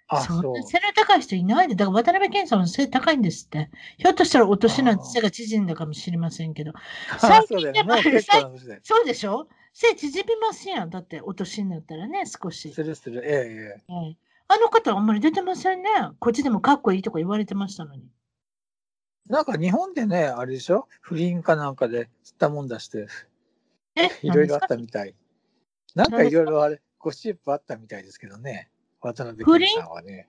あ、そんそう。な背の高い人いないで。だから渡辺謙さんは背高いんですって。ひょっとしたらお年なんて背が縮んだかもしれませんけど。あ 最そうだよね。近やっぱり。そうでしょ？背縮みますやん。だってお年になったらね、少し。するする。えええはいあの方あんまり出てませんね。こっちでもかっこいいとか言われてましたのに。えなんか日本でね、あれでしょ？不倫かなんかで吸ったもんだして、え いろいろあっ何たみたい。なんかいろいろあれ、ゴシップあったみたいですけどね。渡辺不倫？謙さんはね。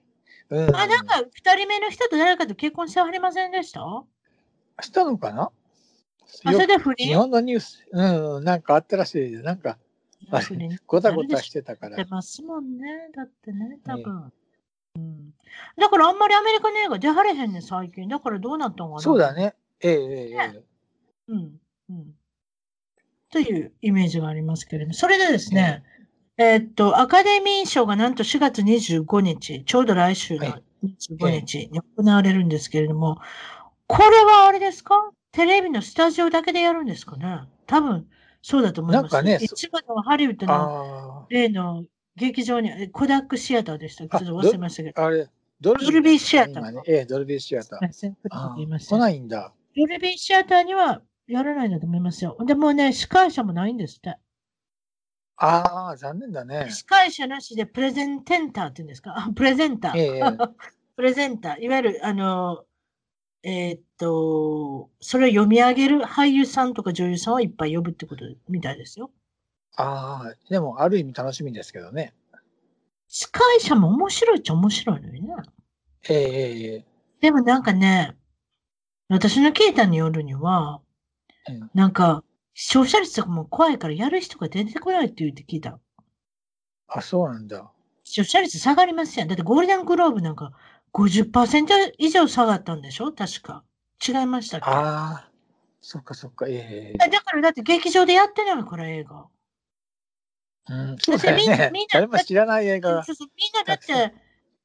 うん。あ、なんか二人目の人と誰かと結婚してはりませんでした？あ、したのかな？それで不日倫本のニュース、うん、なんかあったらしい。なんか、あごたごたしてたから出。ますもんね。だってね、多分。うん。だからあんまりアメリカの映画出はれへんねん、最近。だからどうなったんかな。そうだ。ね。ええええええ。うん。うん。というイメージがありますけれども。それでですね、えーっと、アカデミー賞がなんと4月25日、ちょうど来週のはい25日に行われるんですけれども、これはあれですか？テレビのスタジオだけでやるんですかね？多分、そうだと思います。なんかねそ一部のハリウッドのあ例の劇場に、えコダックシアターでしたちょっと忘れましたけど。あ、あれ、ドルビーシアター今ね、ええ、ドルビーシアター。来たないんだ。ドルビーシアターにはやらないんだと思いますよ。でもね、司会者もないんですって。ああ、残念だね。司会者なしでプレゼンテンターって言うんですか？あ プレゼンター。ええ プレゼンター。いわゆる、あの、えーっと、それを読み上げる俳優さんとか女優さんをいっぱい呼ぶってことみたいですよ。ああ、でも、ある意味楽しみですけどね。司会者も面白いっちゃ面白いのにね。えええええでもなんかね、私の聞いたによるには、えうんなんか、視聴者率とかも怖いからやる人が出てこないって言って聞いた。あ、そうなんだ。視聴者率下がりますやん。だってゴールデングローブなんか50%以上下がったんでしょ？確か。違いましたっけ？ああ、そっかそっか、ええええだからだって劇場でやってないから映画。うん、そうだよみんなねみんな。誰も知らない映画がそう。そうみんなだって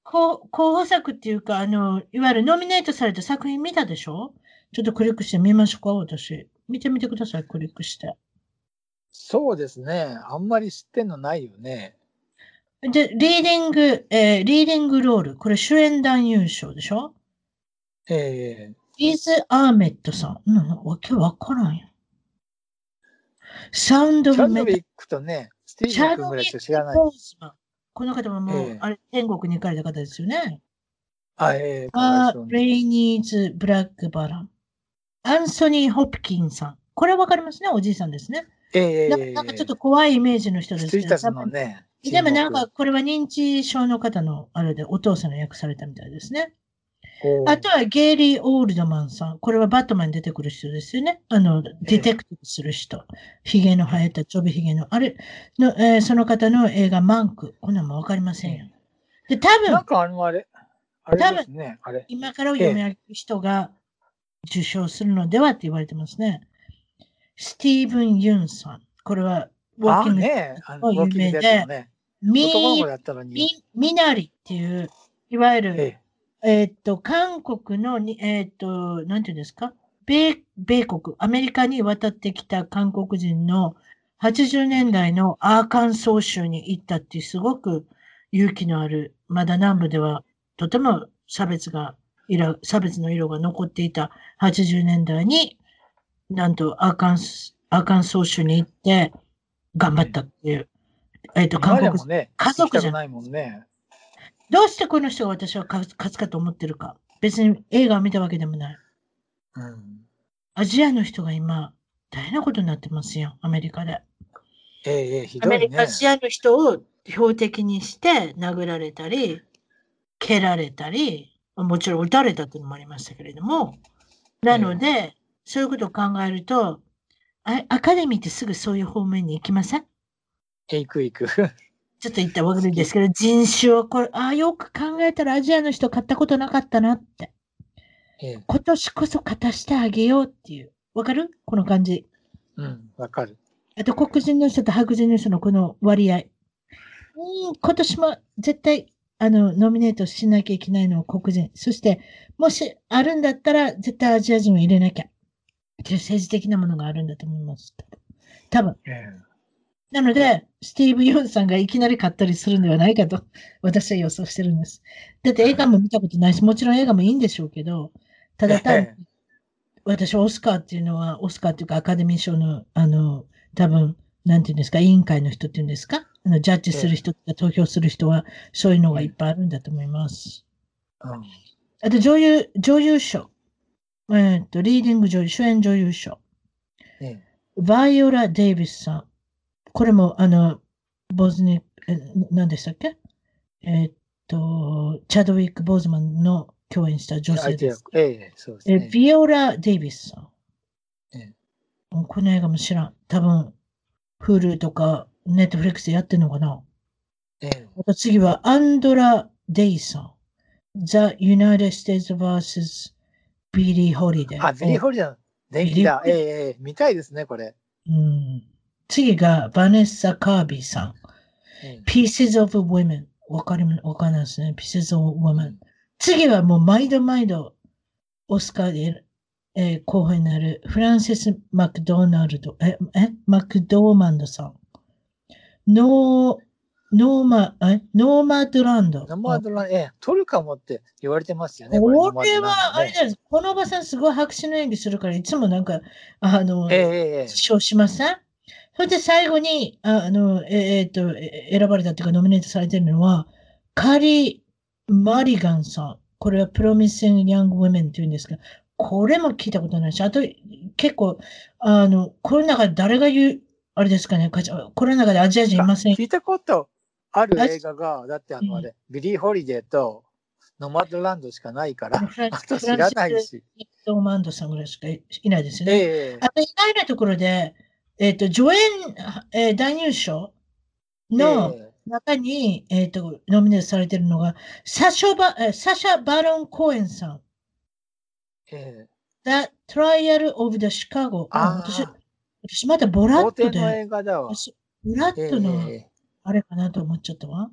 候候補作っていうかあの、いわゆるノミネートされた作品見たでしょ？ちょっとクリックしてみましょうか、私。見てみてください、クリックして。そうですね。あんまり知ってんのないよね。で、リーディング、えーリーディングロール。これ主演男優賞でしょ？ええリーズ・アーメットさん。うん、わけわからんよ。サウンド・オブ・メタクとね、スティーブン君ぐらいしか知らない。この方はもう、ええあれ、天国に行かれた方ですよね。あ、ええかわあいそうにレイニーズ・ブラックバラン。アンソニー・ホプキンさん。これわかりますね、おじいさんですね。ええなんかちょっと怖いイメージの人ですけど、ね。でもなん沈かこれは認知症の方のあれでお父さんの役されたみたいですね。あとはゲイリー・オールドマンさん。これはバットマンに出てくる人ですよね。あの、ディテクティブする人。ヒゲの生えたちょびひげの。あれの、えー、その方の映画マンク。こんなんもわかりませんよ。で、多分、なんかあのあれ、あれですね、あれ。今から読み上げる人が受賞するのではって言われてますね。スティーブン・ユンさん。これは、ウォーキングの有名で、ね、ミミナリっていう、いわゆる、えっと、韓国の、えっと、なんていうんですか？米、米国、アメリカに渡ってきた韓国人の80年代のアーカンソー州に行ったっていうすごく勇気のある、まだ南部ではとても差別が、差別の色が残っていた80年代に、なんとアーカンス、アーカンソー州に行って頑張ったっていう。えっ、と、韓国、ね、家族じゃないもんね。どうしてこの人が私は勝つかと思ってるか。別に映画を見たわけでもない。うん、アジアの人が今、大変なことになってますよ、アメリカで。ええひどい、ね、アメリカ、アジアの人を標的にして殴られたり、蹴られたり、もちろん撃たれたというのもありましたけれども、なので、えそういうことを考えると、アカデミーってすぐそういう方面に行きません？行く行く。ちょっと言ったわけですけど、人種をこれ、ああ、よく考えたらアジアの人買ったことなかったなって。ええ、今年こそ勝たしてあげようっていう。わかる？この感じ。うん、わかる。あと、黒人の人と白人の人のこの割合。うん、今年も絶対、あの、ノミネートしなきゃいけないのは黒人。そして、もしあるんだったら、絶対アジア人を入れなきゃ。っていう政治的なものがあるんだと思います。多分。ええなので、スティーブ・ユンさんがいきなり買ったりするんではないかと、私は予想してるんです。だって映画も見たことないし、もちろん映画もいいんでしょうけど、ただ単に、私、オスカーっていうのは、オスカーっていうかアカデミー賞の、あの、多分、なんていうんですか、委員会の人っていうんですか、あのジャッジする人、投票する人は、そういうのがいっぱいあるんだと思います。あと、女優、女優賞。えっと、リーディング女優、主演女優賞。バイオラ・デイビスさん。これも、あの、ボズニえ、何でしたっけ？えー、っと、チャドウィック・ボーズマンの共演した女性です。ええ、そうですね。え、ビオラ・デイビスさん。ええ、この映画も知らん。多分、 Hulu とか、ネットフリックスでやってんのかな？次は、アンドラ・デイさん。The United States vs. ビリー・ホリデー。あ、ビリー・ホリデー。伝記だ。ええ、ええ、見たいですね、これ。うん。次がバネッサ・カービーさん。Pieces of Women。わかり、わかんないですね。Pieces of Women。次はもう毎度毎度オスカーで、えー、候補になるフランシス・マクドナルド、え、え、マクドーマンドさん。ノー、ノーマ、え Nomadland。Nomadland、ええ、取るかもって言われてますよね。これは、あれです。このおばさんすごい迫真の演技するから、いつもなんか、あの、ええ、賞しません？そして最後に、あの、えっ、ー、と、選ばれたっていうか、ノミネートされてるのは、カリ・マリガンさん。これは Promising Young Women っていうんですが、これも聞いたことないし、あと、結構、あの、この中で誰が言う、あれですかね、この中でアジア人いません？聞いたことある映画が、だってあの、あれ、うん、ビリー・ホリデーとノマドランドしかないから、あと知らないし。ノマンドさんぐらいしかいないですよね。えー、あと意外なところで、えっ、ー、と、助演、えー、大入賞の中に、えっ、ー、と、ノミネートされているのが、サシャバ、えサシャ・バロン・コーエンさん。えー、The Trial of the Chicago。あ私、私まだボラットで、ボラットの、あれかなと思っちゃったわ。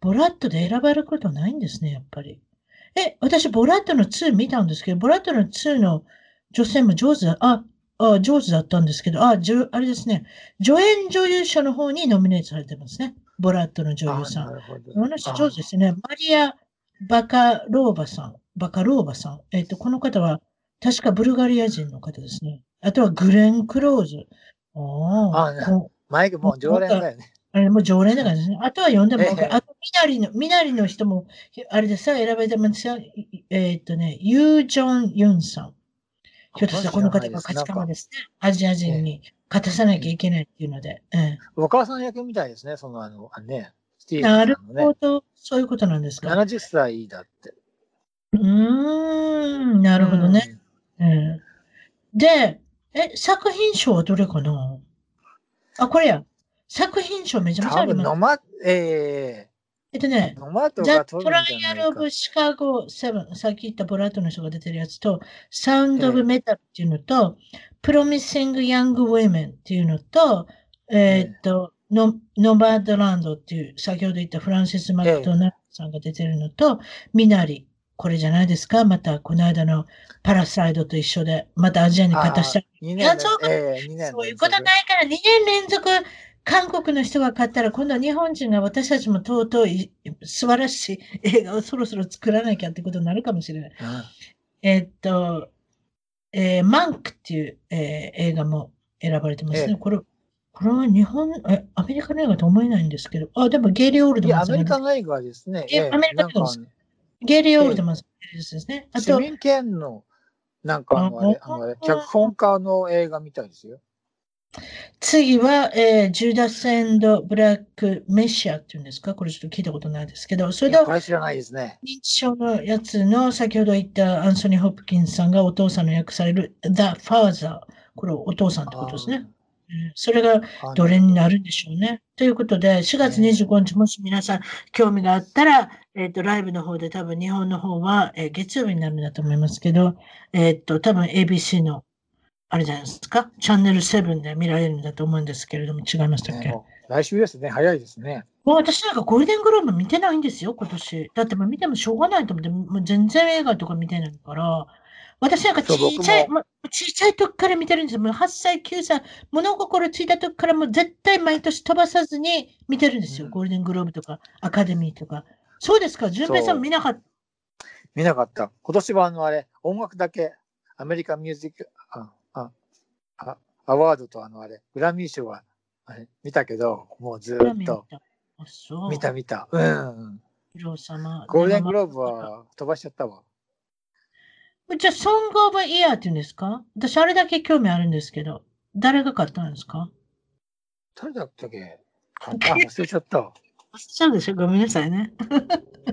ボラットで選ばれることないんですね、やっぱり。え、私、ボラットの2見たんですけど、ボラットの2の女性も上手だ。あ、あ上手だったんですけど、あ、じゅあれですね、助演女優賞の方にノミネートされてますね。ボラットの女優さん。この人上手ですね。マリア・バカローバさん。バカローバさん。えっ、ー、と、この方は、確かブルガリア人の方ですね。あとはグレン・クローズ。ああ、マイクもう常連だよね。あれも常連だからですね。あとは呼んでも、えー、あと、みなりの、みなりの人も、あれでさ、選ばれてますよ。えっ、ー、とね、ユー・ジョン・ユンさん。ひょっとしたらこの方が勝ちかもですね。アジア人に勝たさなきゃいけないっていうので。うん、お母さん役みたいですね、その、あの、ね。なるほど、そういうことなんですか。70歳だって。うーん、なるほどね。うんで、え、作品賞はどれかな？あ、これや。作品賞めちゃめちゃあ多ります。分ノマ、ええっとねザ・トライアル・オ。ブ・シカゴ・セブン、さっき言ったボラートの人が出てるやつと、サウンド・オブ・メタルっていうのと、プロミシング・ヤング・ウェメンっていうのと、えーっと、ノノバードランドっていう、先ほど言ったフランシス・マクドナルドさんが出てるのと、ミナリ、これじゃないですか？また、この間のパラサイドと一緒で、またアジアに勝たした。2いや年そう連、ええ2年そういうことないから、2年連続、韓国の人が勝ったら、今度は日本人が私たちもとうとうい素晴らしい映画をそろそろ作らなきゃってことになるかもしれない。うんえーっと、えーマンクっていう、えー映画も選ばれてますね。ええこれ、これは日本、え、アメリカの映画と思えないんですけど、あ、でもゲイリー・オールドいや、マンさんがアメリカの映画ですね。えええアメリカの映画ゲイリー・オールドマンですね。あと、市民権の、なんかあの、あれ、あの脚本家の映画みたいですよ。次は、えージュダス・エンド・ブラック・メシアっていうんですか？これちょっと聞いたことないですけど、それといやこ、れ知らないですね。認知症のやつの先ほど言ったアンソニー・ホプキンスさんがお父さんの役される The Father。これお父さんってことですね。うんそれが。どれになるんでしょうね。ということで、4月25日、もし皆さん興味があったら、えっ、と、ライブの方で多分日本の方は、えー月曜日になるんだと思いますけど、えっ、と、多分 ABC の、あれじゃないですか、チャンネル7で見られるんだと思うんですけれども、違いましたっけ、ね来週ですね。早いですね。もう私なんかゴールデングローブ見てないんですよ、今年。だってもう見てもしょうがないと思って、もう全然映画とか見てないから、私なんか小さい、小さい時から見てるんですよ。もう8歳、9歳、物心ついた時からもう絶対毎年飛ばさずに見てるんですよ。うんゴールデングローブとかアカデミーとか。そうですか、純平さん見なかった？見なかった。今年はあの、あれ、音楽だけ、アメリカンミュージック、あ、あ、あアワードとあの、あれ、グラミー賞は、あれ、見たけど、もうずーっと。見た見た。うん。ゴールデングローブは飛ばしちゃったわ。じゃあ、ソングオブイヤーって言うんですか？私、あれだけ興味あるんですけど、誰が買ったんですか？誰だったっけ？あ、忘れちゃった。忘れちゃうでしょ？ごめんなさいね。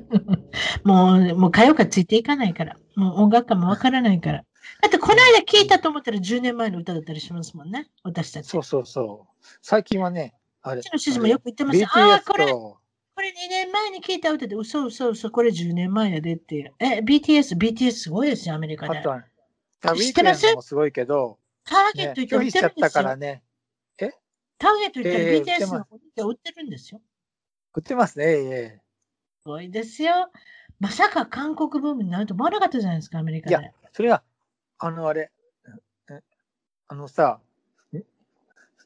もう、もう歌謡歌ついていかないから。もう音楽家もわからないから。だって、この間聞いたと思ったら10年前の歌だったりしますもんね。私たち。そうそうそう。最近はね、あれうち、の主人もよく言ってますよ。ああ、これ、と、これ2年前に聞いた歌で、嘘嘘嘘、これ10年前やでっていう。え、BTS、BTS すごいですよ、アメリカで。ターゲッねト、行ってるんですよ。たからね、ターゲット行ったら BTS の売ってるんですよ。売ってますね、ええすごいですよ。まさか韓国ブームになると思わなかったじゃないですか、アメリカいやで。それが、あの、あれ、えあのさ、ん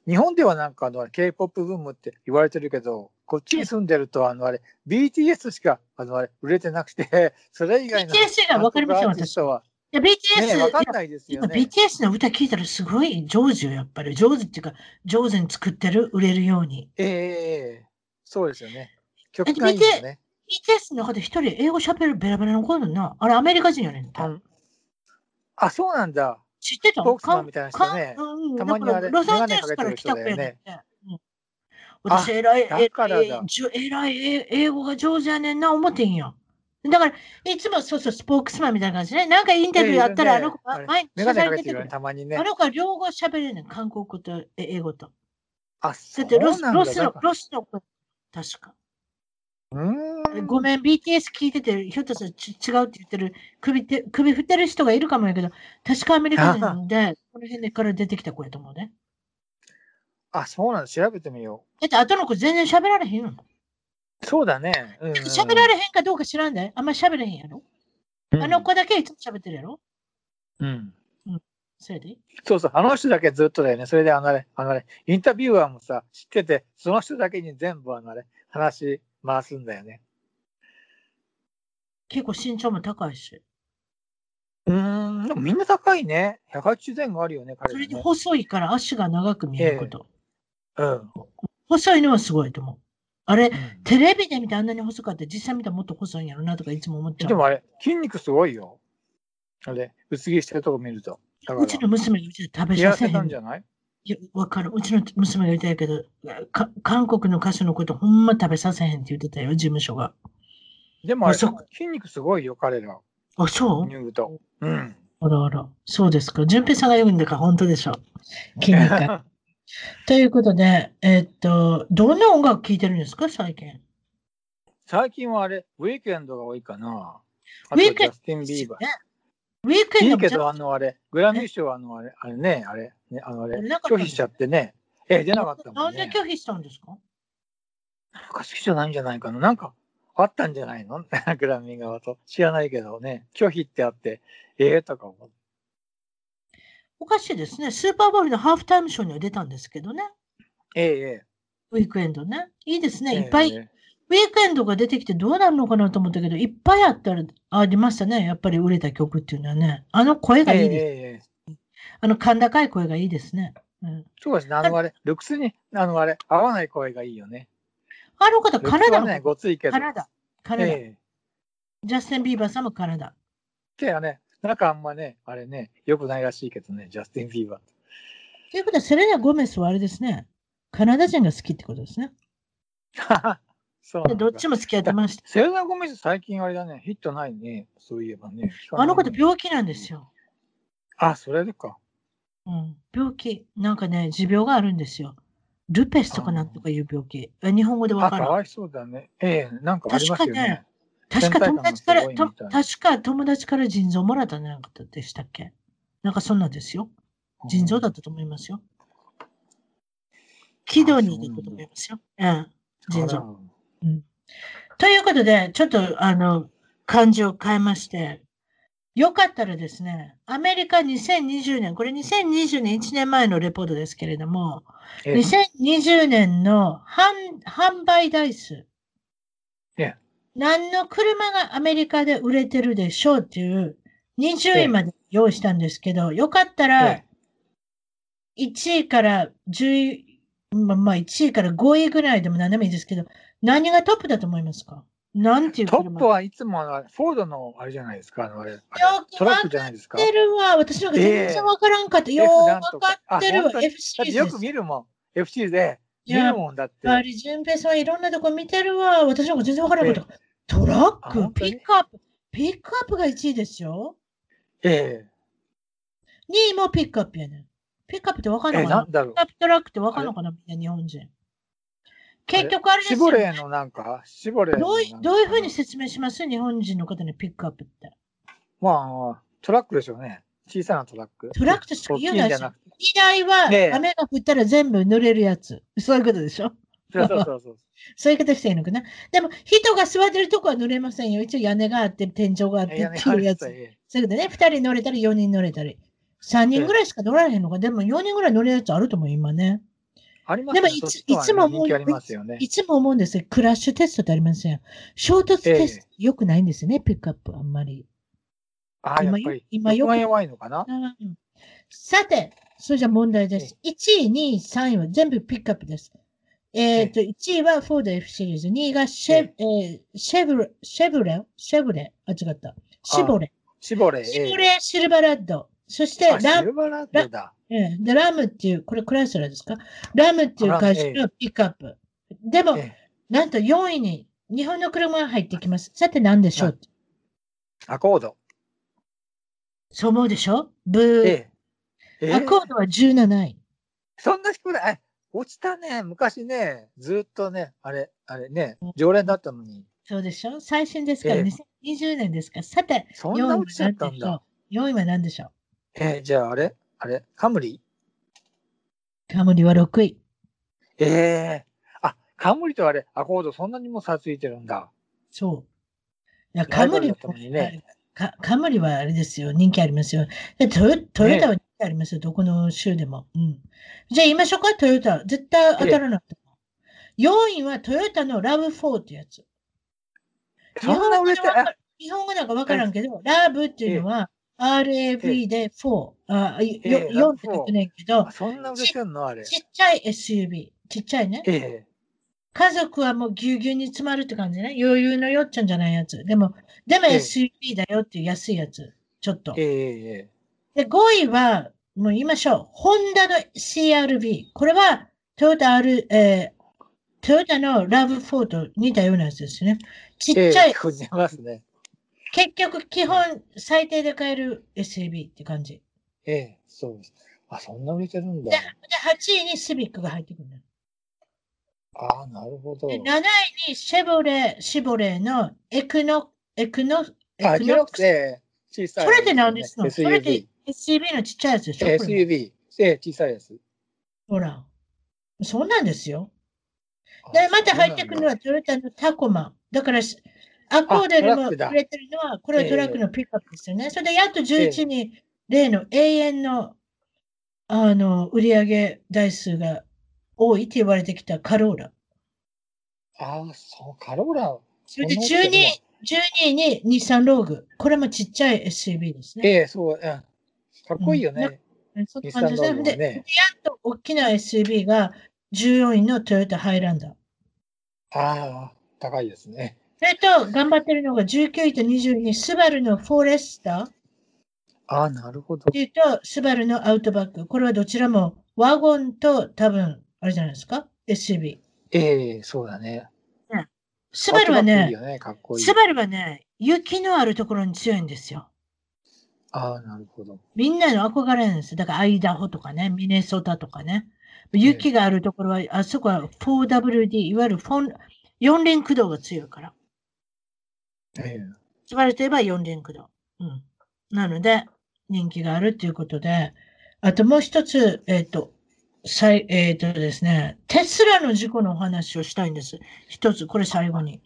日本ではなんかあの K-POP ブームって言われてるけど、こっちに住んでると、あのあれ、BTS しかあのあれ売れてなくて、それ以外の BTS が分かりません、私。はいや、BTS、ね、わかんないですよ今ね。BTS の歌聞いたらすごい上手よ、やっぱり。上手っていうか、上手に作ってる、売れるように。ええええそうですよね。曲がいいんですね。BTS の中で一人英語喋るベラベラの子いるな。あれ、アメリカ人やねんて。ああ、そうなんだ。知ってた？スポークスマンみたいな人ねうんたまにあれロサンゼルスから来た子やねん私、偉い、だからだええじゅ偉い、え英語が上手やねんな、思ってんよ。だから、いつもそうそう、スポークスマンみたいな感じでね。なんかインタビューあったら、あの子、前にメガネかけてるよね、たまにねあ。の子は両語喋れるねん、韓国語とえ英語と。あ、だそうってロス。ロスのロスの子、確か。うーん。ごめん、BTS 聞いてて、ひょっとしたらち違うって言ってる、首て首振ってる人がいるかもやけど、確かアメリカ人で、この辺から出てきた子やと思うね。あ、そうなんだ。調べてみよだって後の子全然喋られへんよ。う。そうだね。うん、うん。喋られへんかどうか知らんで。あんまり喋れへんやろ。うんあの子だけいつも喋ってるやろ。うん。それで。そうそう、あの人だけずっとだよね。それであのあれ、あのあれ、インタビュアーもさ、知ってて、その人だけに全部あのあれ、話回すんだよね。結構身長も高いし。うーん、でもみんな高いね。180前後あるよね、彼それでらね。細いから足が長く見えること。うん。細いのはすごいと思う。あれ、うんテレビで見てあんなに細かった実際見たらもっと細いんやろなとかいつも思っちゃう。でもあれ、筋肉すごいよ。あれ、薄切りしてるとこ見ると。うちの娘がうちで食べさせへんじゃない？いや、わかる。うちの娘が言ってたけど、か韓国の歌手のことほんま食べさせへんって言ってたよ、事務所が。でもあれ、筋肉すごいよ、彼ら。あ、そう？言うと。うん。あらあら。そうですか。淳平さんが言うんだから本当でしょ。筋肉が。ということで、えっと、どんな音楽聴いてるんですか、最近。最近はあれ、ウィークエンドが多いかな。あウィークエンドとジャスティン・ビーバー。ねウィークエンドいいけど、あのあれ、グラミー賞あのあれ、あれね、あれ、ね、あのあれ、拒否しちゃってね。ええ、出なかったもなんんでね。拒否したんですか？なんか好きじゃないんじゃないかな。なんかあったんじゃないの？グラミー側と。知らないけどね。拒否ってあって、ええとか思って。おかしいですね。スーパーボールのハーフタイムショーには出たんですけどね。えええウィークエンドね。いいですえ。ね。いっぱい、えウィークエンドが出てきてどうなるのかなと思ったけど、いっぱいあったら、ありましたね。やっぱり売れた曲っていうのはね。あの声ええがいいです。ええあの甲高い声がいいですね。うん、そうですね。あのあれ、ルックスに、あのあれ、合わない声がいいよね。あの方、ルックカナダのスはね、ごついけど。カナダ。カナダ。ええジャスティン・ビーバーさんもカナダ。けどね、なんかあんまね、あれね、よくないらしいけどね、ジャスティン・ビーバー。ということは、セレナ・ゴメスはあれですね。カナダ人が好きってことですね。そうどっちも付き合ってました。セレナ・ゴメス最近あれだね、ヒットないね、そういえばね。あの方、ね病気なんですよ。あ、それでか。うん、病気。なんかね、持病があるんですよ。ルペスとかなんとかいう病気。え日本語でわあ、からん。かわいそうだね。ええなんかありますよね。確か友達から、確か友達から腎臓もらったんじゃなかったでしたっけ？なんかそんなんですよ。腎臓だったと思いますよ。キドニーだったと思いますよ。うん。腎臓。あらということで、ちょっとあの、漢字を変えまして、よかったらですね、アメリカ2020年、これ2020年1年前のレポートですけれども、ええ2020年の販販売台数、ええ何の車がアメリカで売れてるでしょうっていう20位まで用意したんですけど、よかったらえ1位から10位、まあまあ1位から5位ぐらいでも何でもいいですけど、何がトップだと思いますか？なんていうト車ップはいつもフォードのあれじゃないですか、あのあれトラックじゃないですか？てるわ。私なんか全然わからんかった。よ F うわなんとかってるわあ本。当に？F シリーズですだってよく。見るもん。FC で見やっるもんだって。ぱり、淳平さんはいろんなとこ見てるわ。私なんか全然わからなかった。トラック、ピックアップ。ピックアップが1位ですよ。え2位もピックアップやねん。ピックアップってわかんええのかな？なんだろうピックアップトラックってわかんのかな？みんな日本人。結局あれですよ、シボレーのなんか、シボレーのどうどういうふうに説明します？日本人の方にピックアップって。まあ、トラックでしょうね。小さなトラック。トラックとしか言うんないでしは雨が降ったら全部濡れるやつ。そういうことでしょ？そうそうそうそう。そういうことしていいのかな？でも人が座ってるとこは濡れませんよ。一応屋根があって天井があってっていうやつ。そうえいうことね。2人乗れたり4人乗れたり。3人ぐらいしか乗られへんのか？でも4人ぐらい乗れるやつあると思う、今ね。ありますでもいついつも思う人気ありますよね。いつも思うんですよ。クラッシュテストってありません。衝突テスト良くないんですよね、ピックアップあんまり。ああ、やっ今。今よく弱いのかな？うんさて、それじゃ問題です。1位、2位、3位は全部ピックアップです。えっ、と、1位はフォード F シリーズ、2位がシェ,、えーシェブレ、シェブレ、シェブレ、あ、違った。シボレ。シボレー。シボレ、シルバーラッド。そしてあララッドだ。えーでラムっていう、これクライスラーですか？ラムっていう会社のピックアップ。でも、ええなんと4位に日本の車が入ってきます。さて何でしょう、アコード。そう思うでしょ？ブー。アコードは17位。そんな低くない。あ落ちたね。昔ね、ずっとね、あれ、あれね、常連だったのに。そうでしょ？最新ですから、ええ2020年ですから。さて、そんな落ちちゃったんだ。4位は何でしょう？ええ、じゃああれ？あれ？カムリ？カムリは6位。ええあ、カムリとあれ、アコードそんなにも差ついてるんだ。そう。いやカムリはねかカムリはあれですよ、人気ありますよ。でトヨトヨタはありますよ、どこの州でも。うん、じゃあ言いましょうか、トヨタ。絶対当たらなかった。4位はトヨタのラブ4ってやつ。そんな売れて、あ日本語なんかわからんけど、ラブっていうのは RAV で4。あ、よええ4って書くねんけどあ、そんな売れてんの？あれ。ちっちゃい SUV。ちっちゃいね。ええ家族はもうぎゅうぎゅうに詰まるって感じね。余裕のよっちゃんじゃないやつ。でも、でもええ SUV だよっていう安いやつ。ちょっと。えええで、5位は、もう言いましょう。ホンダの CRV。これは、トヨタ R、えートヨタのラブ4と似たようなやつですね。ちっええちゃい、ええ似ますね。結局、基本、最低で買える SUV って感じ。ええ、そうです。あ、そんな売れてるんだで、。で8位にシビックが入ってくるのよ。ああ、なるほど。で、7位にシェボレー、シボレーのエクノ、エクノ、エあ、クノキロックス、ええ小さい、それって何ですの？それって SUV。のちっちゃいやつでしょ SUV。ええ、小さいやつ。ほら。そうなんですよ。あで、また入ってくるのはトヨタのタコマ。だから、アコーデルも売れてるのは、これはトラックのピックアップですよね。それでやっと11に、例の永遠の、あの、売上台数が多いって言われてきたカローラ。ああ、そう、カローラ。それでこの大きさでも12、12位に日産ローグ。これもちっちゃい SUV ですね。ええ、そう、うんかっこいいよね。そんな感じですね。で、でやっと大きな SUV が14位のトヨタハイランダー。ああ、高いですね。それと、頑張ってるのが19位と20位に、スバルのフォレスターっああ、なるほど。ていうと、スバルのアウトバック。これはどちらもワゴンと多分、あれじゃないですか ?SUV。ええ、そうだね。スバルはねス。バルはね、雪のあるところに強いんですよ。ああ、なるほど。みんなの憧れなんですよ。だからアイダホとかね、ミネソタとかね。雪があるところは、あそこは 4WD、いわゆるフォン四輪駆動が強いから。ええ、スバルといえば四輪駆動。うん。なので、人気があるということで、あともう一つ、えっ、と、さいえっ、とですね、テスラの事故のお話をしたいんです。一つ、これ最後に。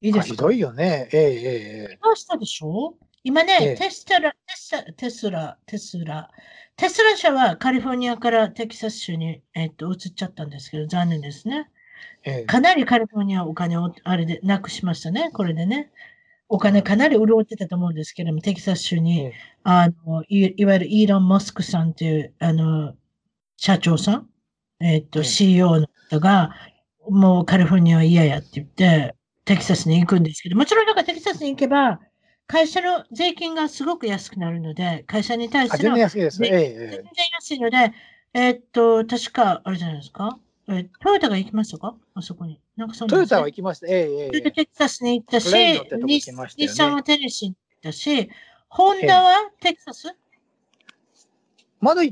いいですか？あひどいよね。ええ、ええ、ええ。どうしたでしょう？今ね、ええ。テスラ、テスラ、テスラ、テスラ、テスラ社はカリフォルニアからテキサス州に、えっと移っちゃったんですけど、残念ですね。ええ。かなりカリフォルニアはお金をあれでなくしましたね、これでね。お金かなり潤ってたと思うんですけども、テキサス州に、ええ。あのいいわゆるイーロン・マスクさんというあの社長さん、えっとええ。CEO の人が、もうカリフォルニアは嫌やって言って、テキサスに行くんですけど、もちろんなんかテキサスに行けば、会社の税金がすごく安くなるので、会社に対しての然安いです。全然え。安いので、えっと、確か、あれじゃないですか、えートヨタが行きましたか？あそこに。なんかそトヨタは行きました。ええ、テキサスに行ったし、日行きましたよねはテネシーに行ったし、ホンダはテキサス？まだ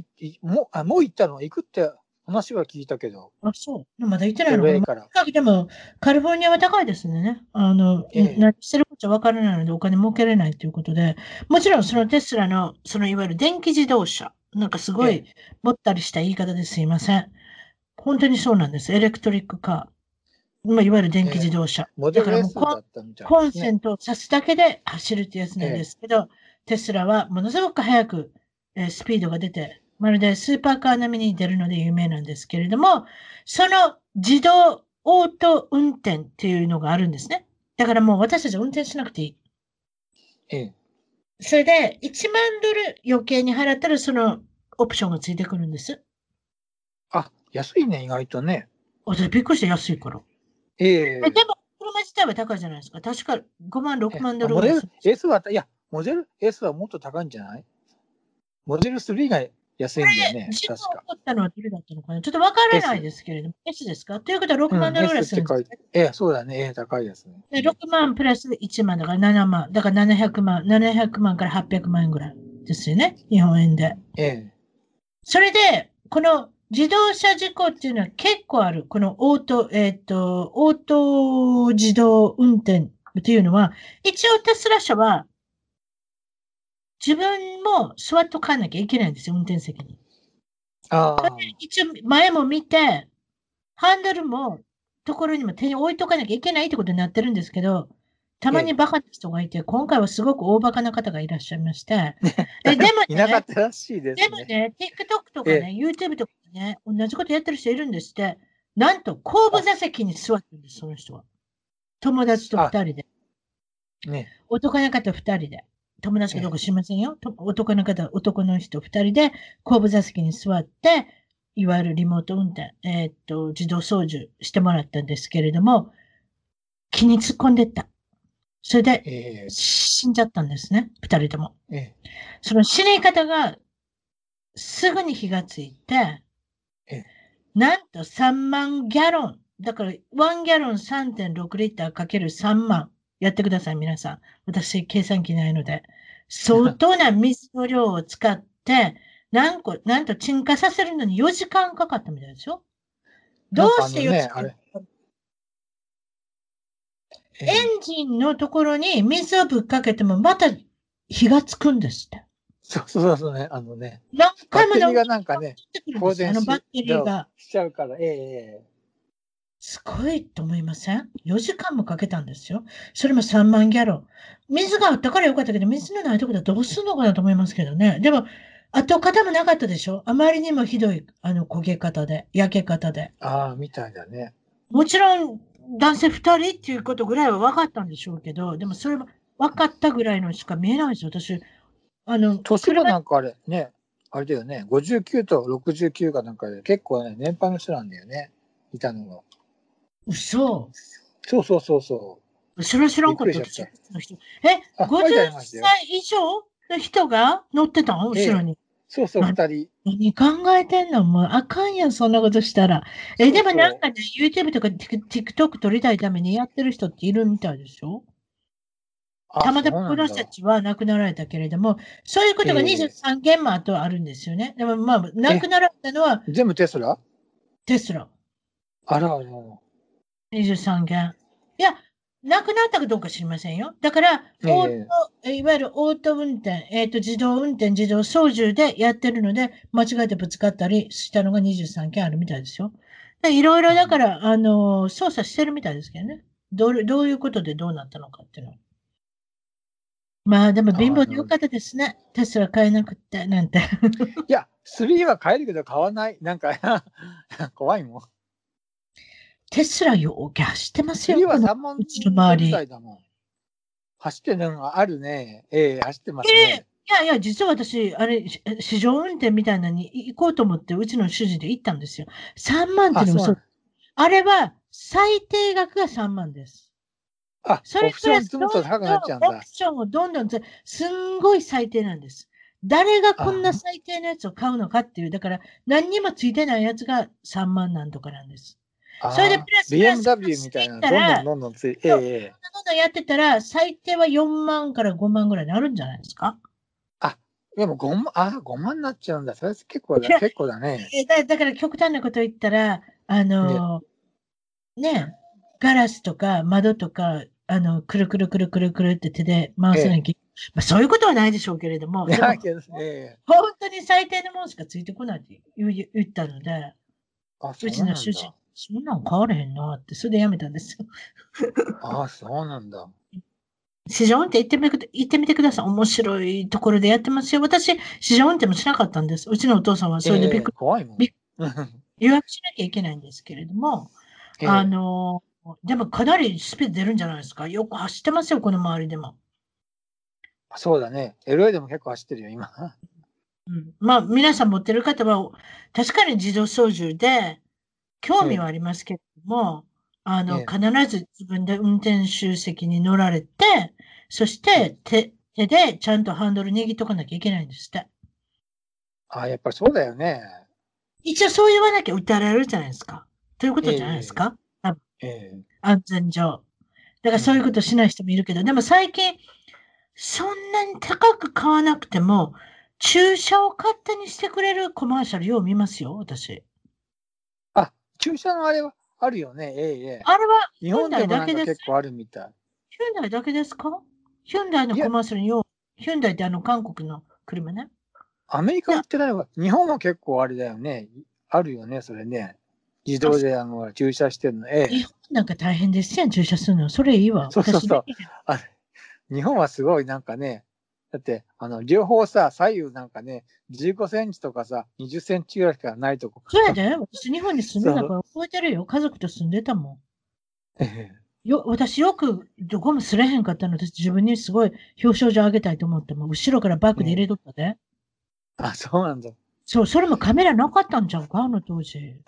もうあもう行ったの？行くって話は聞いたけど、あ、そう。まだ行ってないのかでも、カリフォルニアは高いですね。あの、ええ何してることわからないのでお金儲けれないということで、もちろんそのテスラの、そのいわゆる電気自動車、なんかすごえいもったりした言い方ですいません。本当にそうなんです。エレクトリックカー。まあ、いわゆる電気自動車。モデルだからもうコンだったみたいコン。セントを挿すだけで走るってやつなんですけど、テスラはものすごく速く、えースピードが出て、まるでスーパーカー並みに出るので有名なんですけれども、その自動オート運転っていうのがあるんですね。だからもう私たちは運転しなくていい。ええ。それで1万ドル余計に払ったらそのオプションがついてくるんです。あ、安いね、意外とね。私びっくりして安いから。えええでも、車自体は高いじゃないですか。確か5万、6万ドルモデルぐらいする。S は、いや、モデル S はもっと高いんじゃない？モデル3が安いんだよね、確か。を起こったのはどれだったのかな？ちょっとわからないですけれども、S, ですか？ということは6万ドルぐらいするんです、ねええ、そうだね。ええ、高いですね。で ?6 万プラス1万だから7万。だから700万、700万から800万円ぐらいですよね。日本円で。ええ。それで、この自動車事故っていうのは結構ある。このオート、えっ、と、オート自動運転っていうのは、一応テスラ社は、自分も座っとかなきゃいけないんですよ、運転席に。ああ、一応前も見て、ハンドルもところにも手に置いとかなきゃいけないってことになってるんですけど、たまにバカな人がいて、今回はすごく大バカな方がいらっしゃいまして、えでもいなかねっ、たらしいですね。でもね、TikTok とかね、YouTube とかね、同じことやってる人いるんですって、なんと後部座席に座ってるんです、その人は。友達と二人で。ね。男の方二人で。友達かどうか知りませんよ。と男の方、男の人二人で後部座席に座って、いわゆるリモート運転、えーっと、自動操縦してもらったんですけれども、気に突っ込んでった。それでええ、死んじゃったんですね、二人とも。ええ、その死に方がすぐに火がついてええ、なんと3万ギャロン。だから、1ギャロン3.6リッターかける3万。やってください、皆さん。私、計算機ないので。相当な水の量を使って、なんこ、なんと沈下させるのに4時間かかったみたいですよ。どうして4時間、ね、エンジンのところに水をぶっかけてもまた火がつくんですって。そうそうそうね、あのね。何回もバッテリーがなんかね、当然あのバッテリーが。しちゃうから、ええー、すごいと思いません ?4 時間もかけたんですよ。それも3万ギャロン。水があったからよかったけど、水のないところでどうするのかなと思いますけどね。でも、跡形もなかったでしょ？あまりにもひどい、あの、焦げ方で、焼け方で。ああ、みたいだね。もちろん、男性2人っていうことぐらいは分かったんでしょうけど、でもそれも分かったぐらいのしか見えないですよ。私、あの、年はなんかあれ、ね、あれだよね、59と69かなんかで結構ね、年配の人なんだよね、いたのが。嘘そうそうそうそう。それは知らんかった。え、50歳以上の人が乗ってたの？後ろに。そうそう、二人。何考えてんの？もうあかんやん、そんなことしたら。え、でもなんかね、YouTube とか TikTok 撮りたいためにやってる人っているみたいでしょ？たまたまこの人たちは亡くなられたけれども、そういうことが23件もあとあるんですよね。でもまあ、亡くなられたのは。全部テスラ？テスラ。あらあら。23件。いや、亡くなったかどうか知りませんよ。だから、オート、いわゆるオート運転、えっ、ー、と、自動運転、自動操縦でやってるので、間違えてぶつかったりしたのが23件あるみたいですよ。いろいろだから、あの、操作してるみたいですけどね。どうどういうことでどうなったのかっていうのは。まあでも貧乏でよかったですね。テスラ買えなくて、なんて。いや、3は買えるけど買わない。なんか 怖いもん。テスラよく走ってますよ。3は3万うちの周り。走ってるのがあるね。ええー、走ってますね。いやいや、実は私、あれ、市場運転みたいなのに行こうと思って、うちの主人で行ったんですよ。3万っての嘘。あれは、最低額が3万です。あ、それプラスどんどんオプションをどんどん、すんごい最低なんです。誰がこんな最低のやつを買うのかっていう、だから何にもついてないやつが3万なんとかなんです。それでプラスプラス BMW みたいな、どんどんどんどんついて、ええ、どんどんやってたら、最低は4万から5万ぐらいになるんじゃないですか？あ、でも5万、あ、5万になっちゃうんだ。それ結構だ、結構だね。だだから極端なこと言ったら、あの、ね、ねガラスとか窓とか、あの、くるくるくるくるくるって手で回さなきゃ、ええ、まあ、そういうことはないでしょうけれども、も本当に最低のものしかついてこないって言ったので、あうちの主人、そんなん変われへんなって、それでやめたんですよ。ああ、そうなんだ。市場運転行ってみて行ってみてください。面白いところでやってますよ。私、市場運転もしなかったんです。うちのお父さんはそれでびっくり。えー、怖いもん。予約しなきゃいけないんですけれども、えー、あの、でもかなりスピード出るんじゃないですか。よく走ってますよ、この周りでも。そうだね。LA でも結構走ってるよ、今。うん、まあ、皆さん持ってる方は、確かに自動操縦で、興味はありますけれども、あの、必ず自分で運転手席に乗られて、そして手、手でちゃんとハンドル握っとかなきゃいけないんですって。あやっぱりそうだよね。一応そう言わなきゃ訴えられるじゃないですか。ということじゃないですか。えー、安全上。だからそういうことしない人もいるけど、でも最近、そんなに高く買わなくても、注射を勝手にしてくれるコマーシャルよう見ますよ、私。あ、注射のあれはあるよね、ええええ。あれは日本でもなんか結構あるみたい。ヒュンダイだけですか？ヒュンダイのコマーシャルによう、ヒュンダイってあの韓国の車ね。アメリカ売ってないわ。日本は結構あれだよね。あるよね、それね。自動であの駐車してるの。ええ。日本なんか大変ですやん、駐車するの。それいいわ。そうそうそう。あ日本はすごいなんかね、だって、あの、両方さ、左右なんかね、15センチとかさ、20センチぐらいしかないとこ。そうやで、私日本に住んでたから覚えてるよ。家族と住んでたもん。ええ。よ、私よくどこもすれへんかったの私自分にすごい表彰状あげたいと思っても、後ろからバックで入れとったで。あ、そうなんだ。そう、それもカメラなかったんちゃうか？あの当時。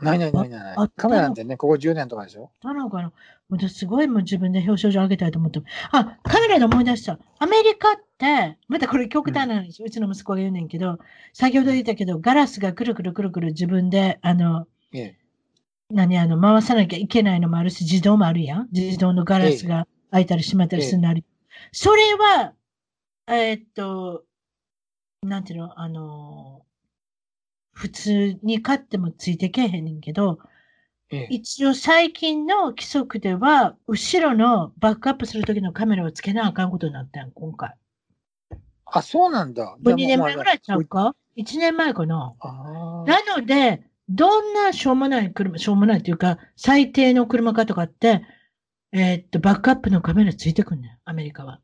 ないないないない。カメラなんてね、ここ10年とかでしょ？なのかな？私すごいもう自分で表彰状あげたいと思って。あ、カメラで思い出した。アメリカって、またこれ極端な話、うん、うちの息子が言うねんけど、先ほど言ったけど、ガラスがくるくるくるくる自分で、あの、ええ、何、あの、回さなきゃいけないのもあるし、自動もあるやん。自動のガラスが、開いたり閉まったりするのあり。それは、えーっと、なんていうの、あの、普通に買ってもついてけえへんねんけど、ええ一応最近の規則では、後ろのバックアップするときのカメラをつけなあかんことになったん、今回。あ、そうなんだ。もう2年前ぐらいちゃうか ?1 年前かな？なので、どんなしょうもない車、しょうもないっていうか、最低の車かとかって、えーっと、バックアップのカメラついてくんねん、アメリカは。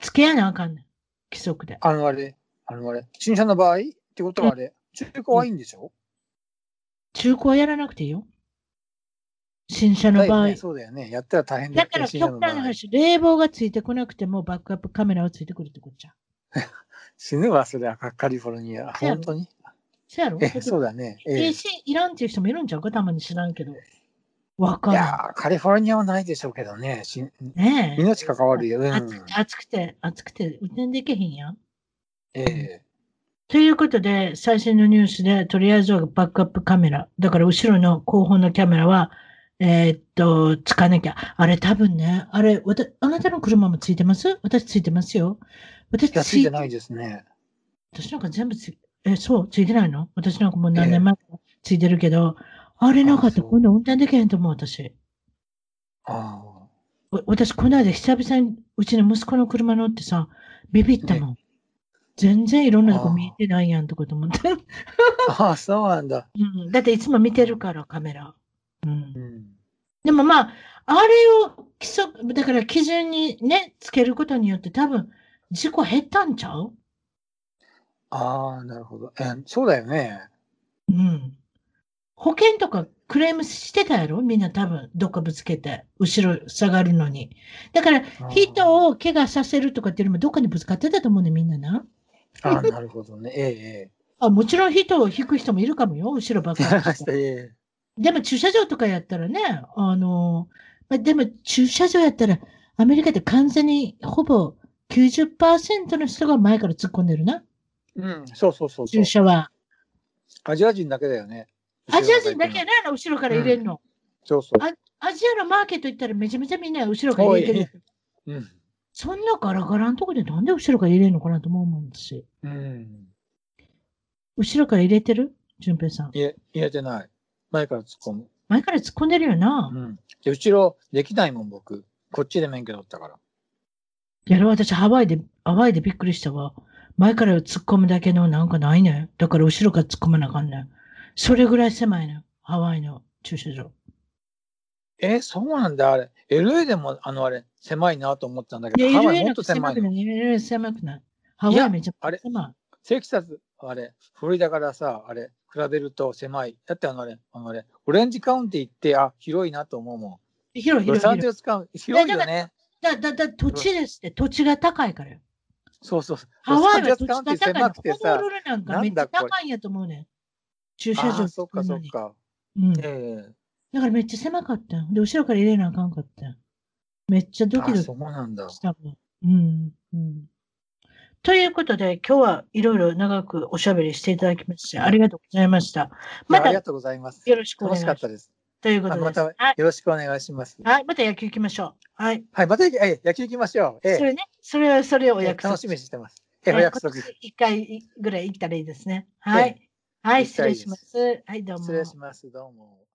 つけやなあかんねん、規則で。あのあれ、あのあれ、新車の場合？ってことはあれ、中古はいいんでしょ？中古はやらなくていいよ。新車の場合。そうだよね。やったら大変だから、極端な話、冷房がついてこなくても、バックアップカメラはついてくるってことじゃん。死ぬわ、それはカリフォルニア。本当に？そうやろ？え、そうだね。ええ AC いらんっていう人もいるんちゃうかたまに知らんけど。わかいらん。やーカリフォルニアはないでしょうけどね。しねえ。命関わるよ。う暑ん。暑くて、暑くて、運転できへんやん。ええということで、最新のニュースで、とりあえずはバックアップカメラ。だから、後ろの後方のカメラは、えーっと、つかなきゃ。あれ、多分ね、あれ、わたあなたの車もついてます？私ついてますよ。私いや、ついてないですね。私なんか全部つい、え、そう、ついてないの？私なんかもう何年前からついてるけど、あれなかった今度運転できへんと思う、私。あわ私、この間久々にうちの息子の車乗ってさ、ビビったもん。全然いろんなとこ見えてないやんとかと思って。あ。ああ、そうなんだ。うん、だっていつも見てるから、カメラ。うんう、ん。でもまあ、あれを規則、だから基準にね、つけることによって多分、事故減ったんちゃう？ああ、なるほど。えそうだよね。うん。保険とかクレームしてたやろ？みんな多分、どっかぶつけて、後ろ下がるのに。だから、人を怪我させるとかっていうよりも、どっかにぶつかってたと思うね、みんなな。ああ、なるほどね。ええあ、もちろん人を引く人もいるかもよ、後ろばっ ええ。かりでも駐車場とかやったらね、あの、まあ、でも駐車場やったら、アメリカって完全にほぼ90%の人が前から突っ込んでるな、うん、そうそうそうそう駐。車は。アジア人だけだよね。アジア人だけやな、後ろから入れるの。そうそう。あアジアのマーケット行ったらめちゃめちゃみんな後ろから入れてる。うん。そんなガラガラのとこでなんで後ろから入れるのかなと思うんですよ。うん。後ろから入れてる？淳平さん。いえ、入れてない。前から突っ込む。前から突っ込んでるよな。うん。で、後ろできないもん、僕。こっちで免許取ったから。やろ、私ハワイで、ハワイでびっくりしたわ。前から突っ込むだけのなんかないね。だから後ろから突っ込まなあかんねん。それぐらい狭いね。ハワイの駐車場。え、そうなんだ、あれ。LA でも、あの、あれ、狭いなと思ったんだけど、ハワイもっと狭いの？LA 狭くない。ハワイめちゃあれくちゃ狭テキサス、あれ、フロリダからさ、あれ、比べると狭い。だってあのあれ、あのあれ、オレンジカウンティ行って、あ、広いなと思うもい。広いん。ロ広い広い。サンゼルスカウンティ、広いよね。だ、だ、だ、土地ですって。土地が高いからよ。そうそう。ハワイは土地が高いの。狭くてさなんかめっちゃ高いんやと思うねん。駐車場そっか。そっか。うん。えだからめっちゃ狭かったよ。で、後ろから入れなあかんかったよ。めっちゃえドキドキあそうなんだ。したもん。うん。うん。ということで、今日はいろいろ長くおしゃべりしていただきまして、ありがとうございました。またありがとうございます。ろしくお願いします。楽しかったです。ということで、あますたよはい。ろしくお願いします。はい。また野球行きましょう。はい。はい、また、え野球行きましょう。えそれね、それは、それをお約束。楽しみにしてます。えはいお約束。一回ぐらい行ったらいいですね。はい。はい、失礼します。はい、どうも。失礼します。どうも。